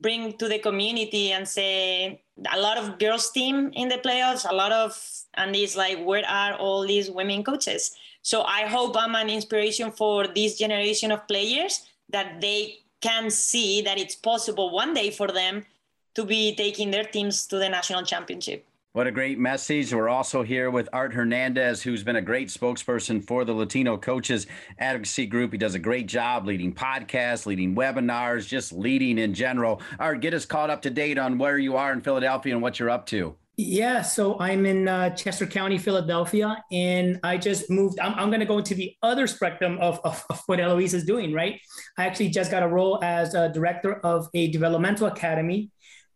bring to the community and say a lot of girls team in the playoffs, a lot of and it's like where are all these women coaches? So I hope I'm an inspiration for this generation of players that they can see that it's possible one day for them to be taking their teams to the national championship. What a great message. We're also here with Art Hernandez, who's been a great spokesperson for the Latino Coaches Advocacy Group. He does a great job leading podcasts, leading webinars, just leading in general. Art, get us caught up to date on where you are in Philadelphia and what you're up to. Yeah, so I'm in uh, Chester County, Philadelphia, and I just moved. I'm, I'm going to go into the other spectrum of, of, of, what Eloisa is doing, right? I actually just got a role as a director of a developmental academy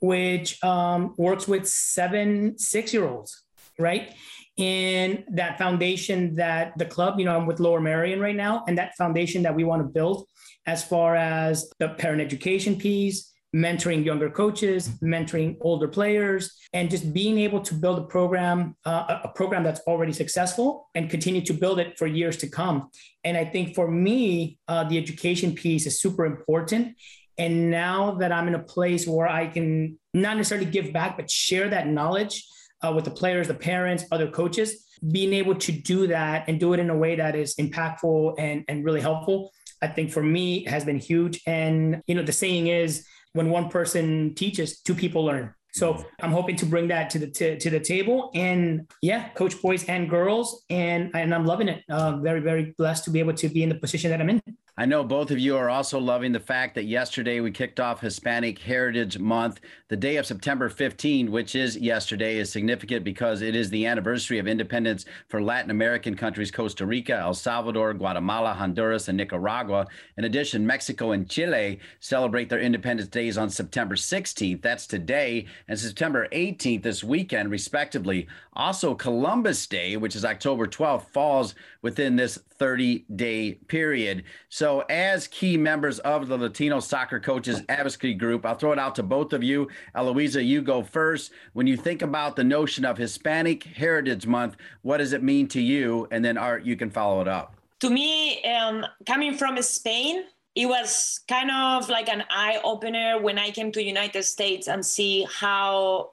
which um, works with seven, six year olds, right? In that foundation that the club, you know, I'm with Lower Merion right now, and that foundation that we want to build as far as the parent education piece, mentoring younger coaches, mentoring older players, and just being able to build a program, uh, a program that's already successful and continue to build it for years to come. And I think for me, uh, the education piece is super important. And now that I'm in a place where I can not necessarily give back, but share that knowledge uh, with the players, the parents, other coaches, being able to do that and do it in a way that is impactful and, and really helpful, I think for me has been huge. And, you know, the saying is when one person teaches, two people learn. So I'm hoping to bring that to the to, the table, and yeah, coach boys and girls, and and I'm loving it. Uh, very very blessed to be able to be in the position that I'm in. I know both of you are also loving the fact that yesterday we kicked off Hispanic Heritage Month. The day of September 15, which is yesterday, is significant because it is the anniversary of independence for Latin American countries Costa Rica, El Salvador, Guatemala, Honduras, and Nicaragua. In addition, Mexico and Chile celebrate their independence days on September 16th. That's today, and September 18th this weekend, respectively. Also, Columbus Day, which is October 12th, falls within this 30 day period. So, as key members of the Latino Soccer Coaches Advocacy Group, I'll throw it out to both of you. Eloisa, you go first. When you think about the notion of Hispanic Heritage Month, what does it mean to you? And then, Art, you can follow it up. To me, um, coming from Spain, it was kind of like an eye opener when I came to United States and see how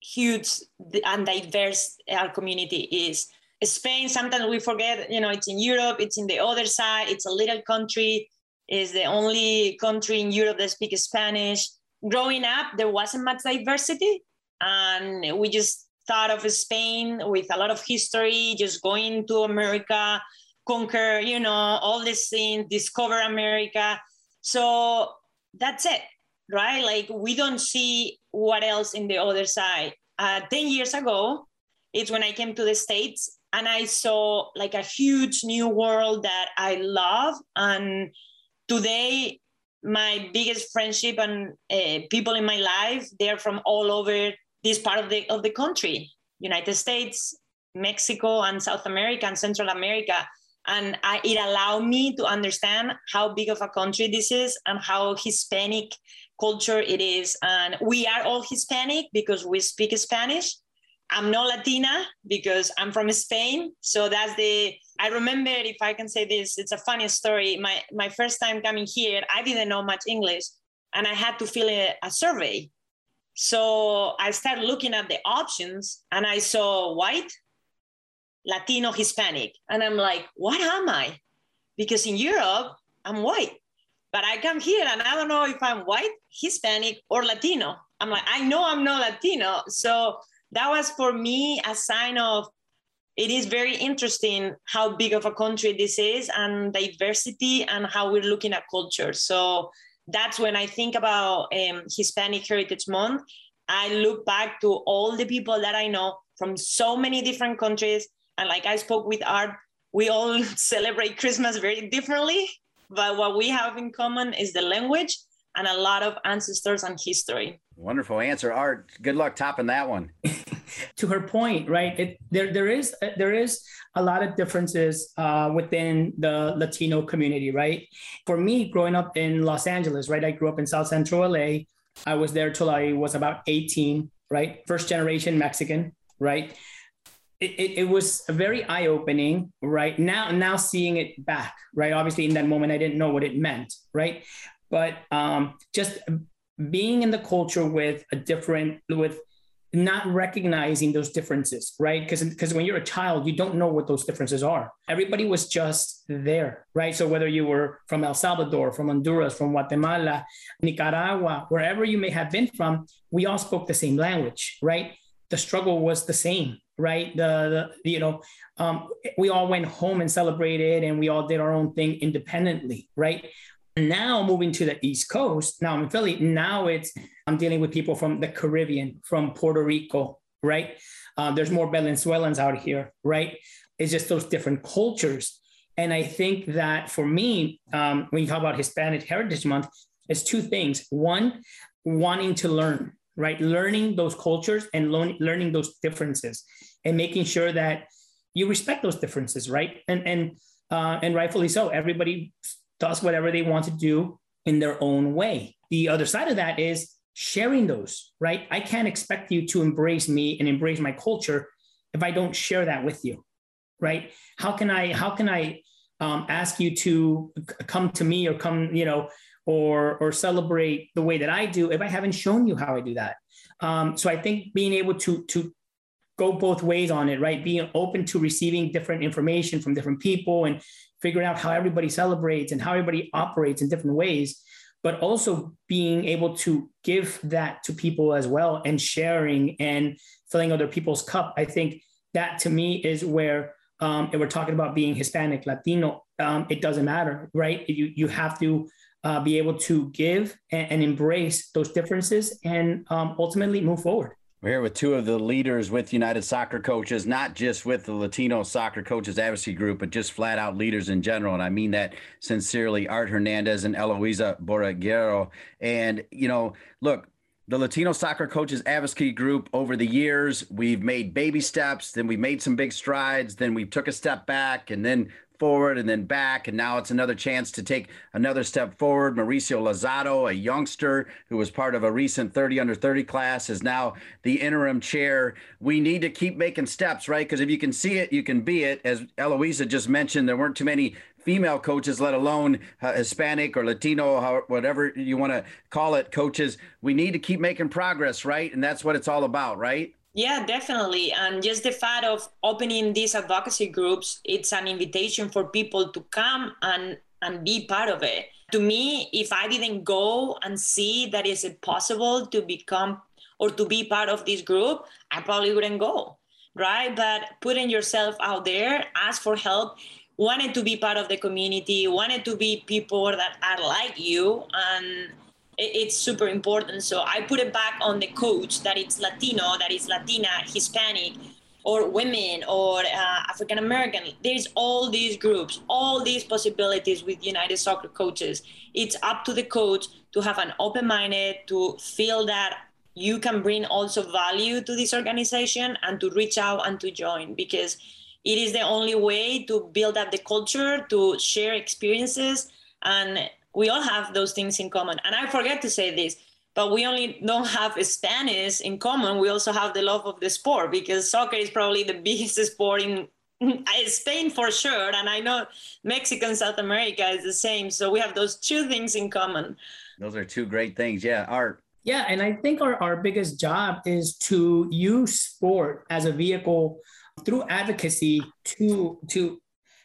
huge and diverse our community is. Spain, sometimes we forget, you know, it's in Europe, it's in the other side, it's a little country, is the only country in Europe that speaks Spanish. Growing up, there wasn't much diversity. And we just thought of Spain with a lot of history, just going to America, conquer, you know, all these things, discover America. So that's it, right? Like we don't see what else in the other side. Uh, 10 years ago, it's when I came to the States and I saw like a huge new world that I love. And today, my biggest friendship and uh, people in my life, they're from all over this part of the, of the country, United States, Mexico and South America and Central America and I, it allowed me to understand how big of a country this is and how Hispanic culture it is. And we are all Hispanic because we speak Spanish. I'm not Latina because I'm from Spain. So that's the, I remember, if I can say this, it's a funny story. My, my first time coming here, I didn't know much English and I had to fill a, a survey. So I started looking at the options and I saw white, Latino Hispanic. And I'm like, what am I? Because in Europe, I'm white. But I come here and I don't know if I'm white, Hispanic, or Latino. I'm like, I know I'm not Latino. So that was for me a sign of it is very interesting how big of a country this is and diversity and how we're looking at culture. So that's when I think about um, Hispanic Heritage Month. I look back to all the people that I know from so many different countries and like I spoke with Art, we all celebrate Christmas very differently, but what we have in common is the language and a lot of ancestors and history. Wonderful answer, Art. Good luck topping that one. to her point, right? It, there, there is there is a lot of differences uh, within the Latino community, right? For me, growing up in Los Angeles, right? I grew up in South Central LA. I was there till I was about 18, right? First generation Mexican, right? It, it, was very eye opening, right? Now, now seeing it back, right? Obviously, in that moment, I didn't know what it meant, right? But um, just being in the culture with a different, with not recognizing those differences, right? Because because when you're a child, you don't know what those differences are. Everybody was just there, right? So whether you were from El Salvador, from Honduras, from Guatemala, Nicaragua, wherever you may have been from, we all spoke the same language, right? The struggle was the same, right? The, the you know, um, we all went home and celebrated, and we all did our own thing independently, right? Now moving to the East Coast, now I'm in Philly. Now it's I'm dealing with people from the Caribbean, from Puerto Rico, right? Uh, there's more Venezuelans out here, right? It's just those different cultures. And I think that for me, um, when you talk about Hispanic Heritage Month, it's two things. One, wanting to learn, right? Learning those cultures and learn, learning those differences, and making sure that you respect those differences, right? And and uh, and rightfully so. Everybody does whatever they want to do in their own way. The other side of that is sharing those, right? I can't expect you to embrace me and embrace my culture if I don't share that with you, right? How can I, how can I um, ask you to come to me or come, you know, or, or celebrate the way that I do if I haven't shown you how I do that? Um, so I think being able to, to go both ways on it, right? Being open to receiving different information from different people and figuring out how everybody celebrates and how everybody operates in different ways, but also being able to give that to people as well and sharing and filling other people's cup. I think that to me is where, um, and we're talking about being Hispanic, Latino, um, it doesn't matter, right? You, you have to uh, be able to give and, and, embrace those differences and um, ultimately move forward. We're here with two of the leaders with United Soccer Coaches, not just with the Latino Soccer Coaches Advocacy Group, but just flat out leaders in general. And I mean that sincerely, Art Hernandez and Eloisa Borreguero. And, you know, look, the Latino Soccer Coaches Advocacy Group over the years, we've made baby steps, then we made some big strides, then we took a step back, and then forward and then back. And now it's another chance to take another step forward. Mauricio Lozado, a youngster who was part of a recent 30 under 30 class, is now the interim chair. We need to keep making steps, right? Because if you can see it, you can be it. As Eloisa just mentioned, there weren't too many female coaches, let alone uh, Hispanic or Latino, how, whatever you want to call it, coaches. We need to keep making progress, right? And that's what it's all about, right? Yeah, definitely. And just the fact of opening these advocacy groups, it's an invitation for people to come and, and be part of it. To me, if I didn't go and see that is it possible to become or to be part of this group, I probably wouldn't go. Right. But putting yourself out there, ask for help, wanted to be part of the community, wanted to be people that are like you and it's super important. So I put it back on the coach that it's Latino, that is Latina, Hispanic, or women, or uh, African American. There's all these groups, all these possibilities with United Soccer Coaches. It's up to the coach to have an open minded, to feel that you can bring also value to this organization and to reach out and to join because it is the only way to build up the culture, to share experiences, and we all have those things in common. And I forget to say this, but we only don't have Spanish in common. We also have the love of the sport because soccer is probably the biggest sport in Spain for sure. And I know Mexico and South America is the same. So we have those two things in common. Those are two great things. Yeah. Art. Yeah. And I think our, our biggest job is to use sport as a vehicle through advocacy to to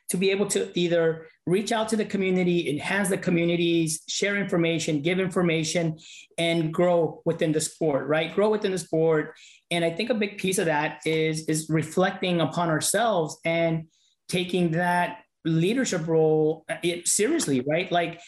to be able to either reach out to the community, enhance the communities, share information, give information, and grow within the sport, right? Grow within the sport. And I think a big piece of that is, is reflecting upon ourselves and taking that leadership role uh, seriously, right? Like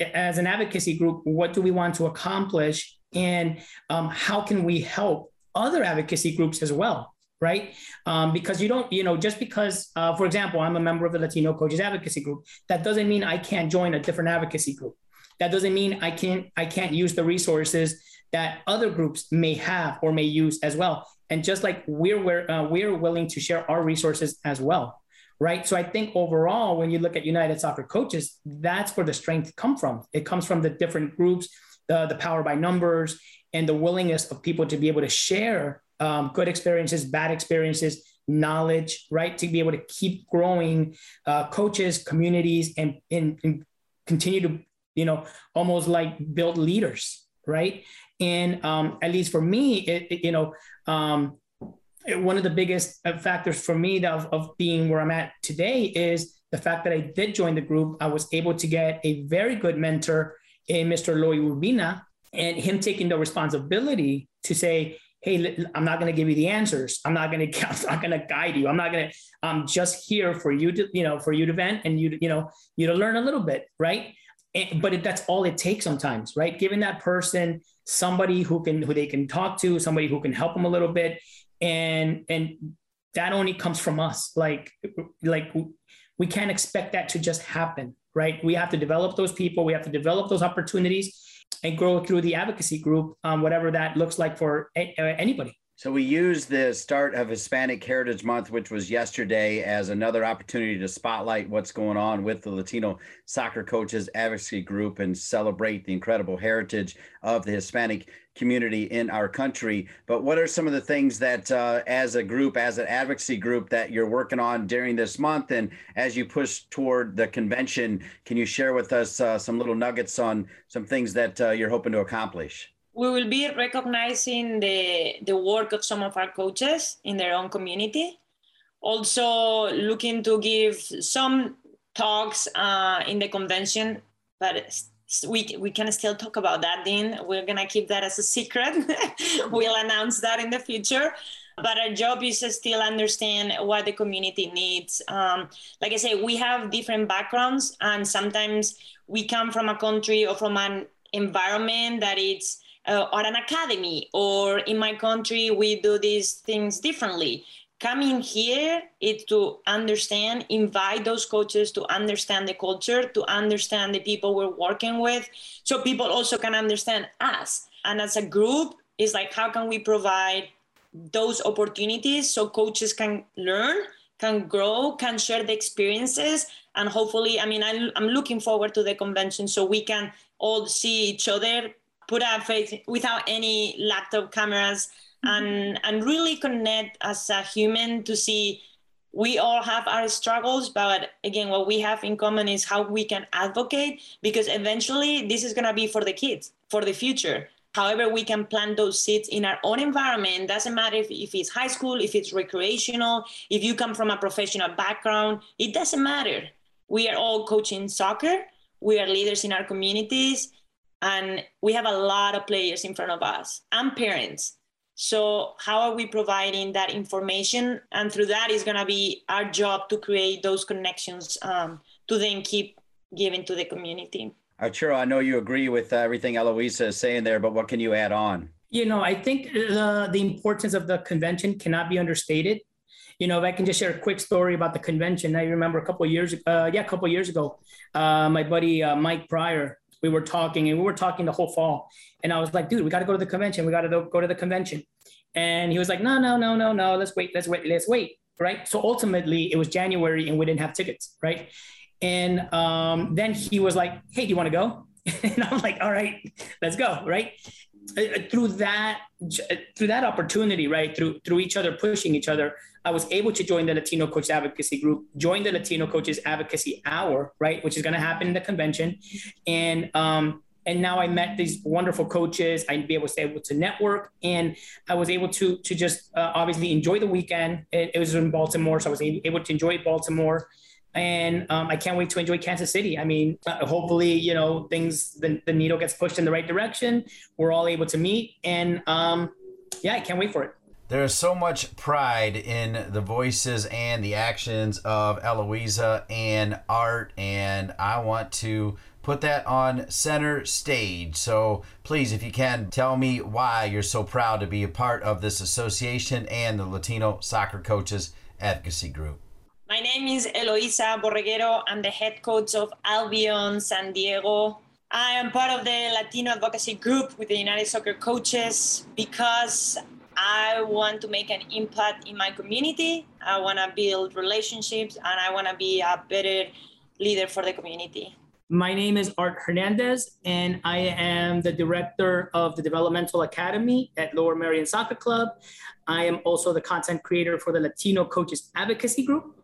as an advocacy group, what do we want to accomplish? And um, how can we help other advocacy groups as well? Right? Um, because you don't, you know, just because, uh, for example, I'm a member of the Latino Coaches Advocacy Group, that doesn't mean I can't join a different advocacy group. That doesn't mean I can't I can't use the resources that other groups may have or may use as well. And just like we're we're, uh, we're willing to share our resources as well, right? So I think overall, when you look at United Soccer Coaches, that's where the strength come from. It comes from the different groups, the the power by numbers, and the willingness of people to be able to share um, good experiences, bad experiences, knowledge, right? To be able to keep growing uh, coaches, communities, and, and, and continue to, you know, almost like build leaders, right? And um, at least for me, it, it, you know, um, one of the biggest uh, factors for me of, of being where I'm at today is the fact that I did join the group. I was able to get a very good mentor in Mr. Loy Urbina and him taking the responsibility to say, hey, I'm not going to give you the answers. I'm not going to, I'm not going to guide you. I'm not going to, I'm just here for you to, you know, for you to vent and you to, you know, you to learn a little bit. Right. And, but it, that's all it takes sometimes, right? Giving that person somebody who can, who they can talk to, somebody who can help them a little bit. And, and that only comes from us. Like, like we can't expect that to just happen, right? We have to develop those people. We have to develop those opportunities and grow through the advocacy group, um, whatever that looks like for a- anybody. So we use the start of Hispanic Heritage Month, which was yesterday, as another opportunity to spotlight what's going on with the Latino Soccer Coaches Advocacy Group and celebrate the incredible heritage of the Hispanic community in our country. But what are some of the things that, uh, as a group, as an advocacy group, that you're working on during this month? And as you push toward the convention, can you share with us uh, some little nuggets on some things that uh, you're hoping to accomplish? We will be recognizing the, the work of some of our coaches in their own community. Also, looking to give some talks uh, in the convention, but we, we can still talk about that, Dean. We're going to keep that as a secret. we'll announce that in the future. But our job is to still understand what the community needs. Um, like I say, we have different backgrounds, and sometimes we come from a country or from an environment that it's uh, or an academy, or in my country, we do these things differently. Coming here is to understand, invite those coaches to understand the culture, to understand the people we're working with, so people also can understand us. And as a group, it's like, how can we provide those opportunities so coaches can learn, can grow, can share the experiences, and hopefully, I mean, I'm, I'm looking forward to the convention so we can all see each other put our face without any laptop cameras mm-hmm. and and really connect as a human to see we all have our struggles but again what we have in common is how we can advocate because eventually this is going to be for the kids for the future. However we can plant those seeds in our own environment. Doesn't matter if, if it's high school if it's recreational if you come from a professional background it doesn't matter. We are all coaching soccer. We are leaders in our communities and we have a lot of players in front of us and parents. So how are we providing that information? And through that is going to be our job to create those connections um, to then keep giving to the community. Arturo i know you agree with everything eloisa is saying there but what can you add on? You know i think the, the importance of the convention cannot be understated. You know, if I can just share a quick story about the convention, I remember a couple years, uh, yeah, a couple years ago, uh, my buddy uh, Mike Pryor, we were talking and we were talking the whole fall. And I was like, dude, we got to go to the convention. We got to go to the convention. And he was like, no, no, no, no, no. Let's wait. Let's wait. Let's wait. Right. So ultimately, it was January and we didn't have tickets. Right. And um, then he was like, hey, do you want to go? and I'm like, all right, let's go. Right. Uh, through that, through that opportunity, right. Through through each other pushing each other, I was able to join the Latino Coach Advocacy Group, join the Latino Coaches Advocacy Hour, right, which is going to happen in the convention, and um, and now I met these wonderful coaches. I'd be able to able to network, and I was able to to just uh, obviously enjoy the weekend. It, it, was in Baltimore, so I was able to enjoy Baltimore, and um, I can't wait to enjoy Kansas City. I mean, uh, hopefully, you know, things the, the needle gets pushed in the right direction. We're all able to meet, and um, yeah, I can't wait for it. There is so much pride in the voices and the actions of Eloisa and Art, and I want to put that on center stage. So please, if you can, tell me why you're so proud to be a part of this association and the Latino Soccer Coaches Advocacy Group. My name is Eloisa Borreguero. I'm the head coach of Albion San Diego. I am part of the Latino Advocacy Group with the United Soccer Coaches because I want to make an impact in my community. I want to build relationships and I want to be a better leader for the community. My name is Art Hernandez, and I am the director of the Developmental Academy at Lower Merion Soccer Club. I am also the content creator for the Latino Coaches Advocacy Group,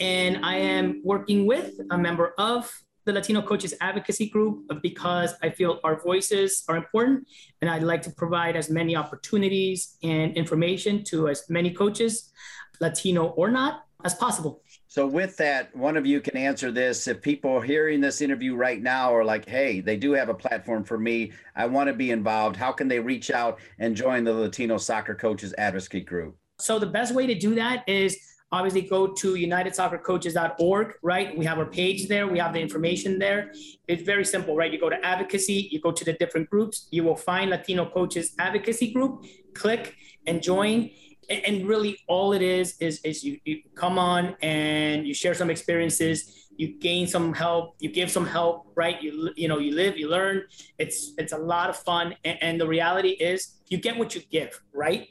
and I am working with a member of the Latino Coaches Advocacy Group because I feel our voices are important and I'd like to provide as many opportunities and information to as many coaches, Latino or not, as possible. So, with that, one of you can answer this. If people hearing this interview right now are like, hey, they do have a platform for me, I want to be involved, how can they reach out and join the Latino Soccer Coaches Advocacy Group? So, the best way to do that is obviously go to unitedsoccercoaches.org, right? We have our page there, we have the information there. It's very simple, right? You go to advocacy, you go to the different groups, you will find Latino Coaches Advocacy Group, click and join and really all it is is is you, you come on and you share some experiences you gain some help you give some help right you you know you live you learn it's it's a lot of fun and, and the reality is you get what you give right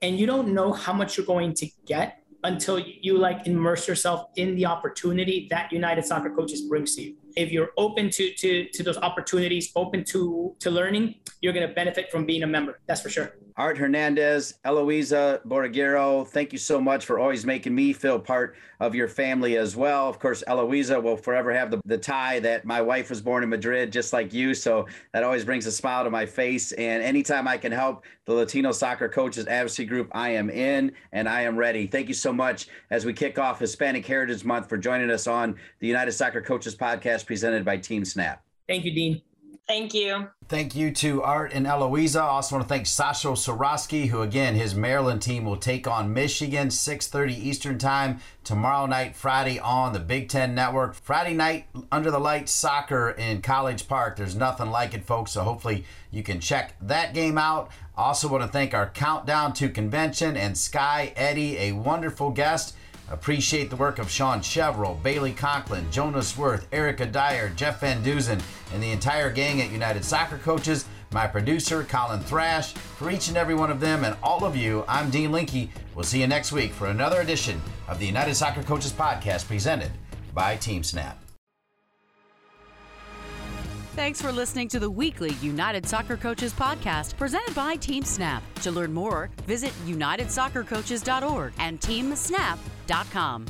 and you don't know how much you're going to get until you like immerse yourself in the opportunity that united soccer coaches brings to you. If you're open to to to those opportunities open to to learning you're going to benefit from being a member that's for sure Art Hernandez, Eloisa Borreguero, thank you so much for always making me feel part of your family as well. Of course, Eloisa will forever have the, the tie that my wife was born in Madrid, just like you. So that always brings a smile to my face. And anytime I can help the Latino Soccer Coaches Advocacy Group, I am in and I am ready. Thank you so much as we kick off Hispanic Heritage Month for joining us on the United Soccer Coaches podcast presented by Team Snap. Thank you, Dean. Thank you. Thank you to Art and Eloisa. I also want to thank Sasho Cirovski, who again his Maryland team will take on Michigan 6:30 Eastern Time tomorrow night, Friday on the Big Ten Network. Friday night under the lights soccer in College Park. There's nothing like it, folks. So hopefully you can check that game out. Also want to thank our countdown to convention and Skye Eddy, a wonderful guest. Appreciate the work of Sean Chevrolet, Bailey Conklin, Jonas Worth, Erica Dyer, Jeff Van Duzen, and the entire gang at United Soccer Coaches, my producer, Colin Thrash. For each and every one of them and all of you, I'm Dean Linke. We'll see you next week for another edition of the United Soccer Coaches Podcast presented by Team Snap. Thanks for listening to the weekly United Soccer Coaches podcast presented by Team Snap. To learn more, visit unitedsoccercoaches.org and teamsnap.com.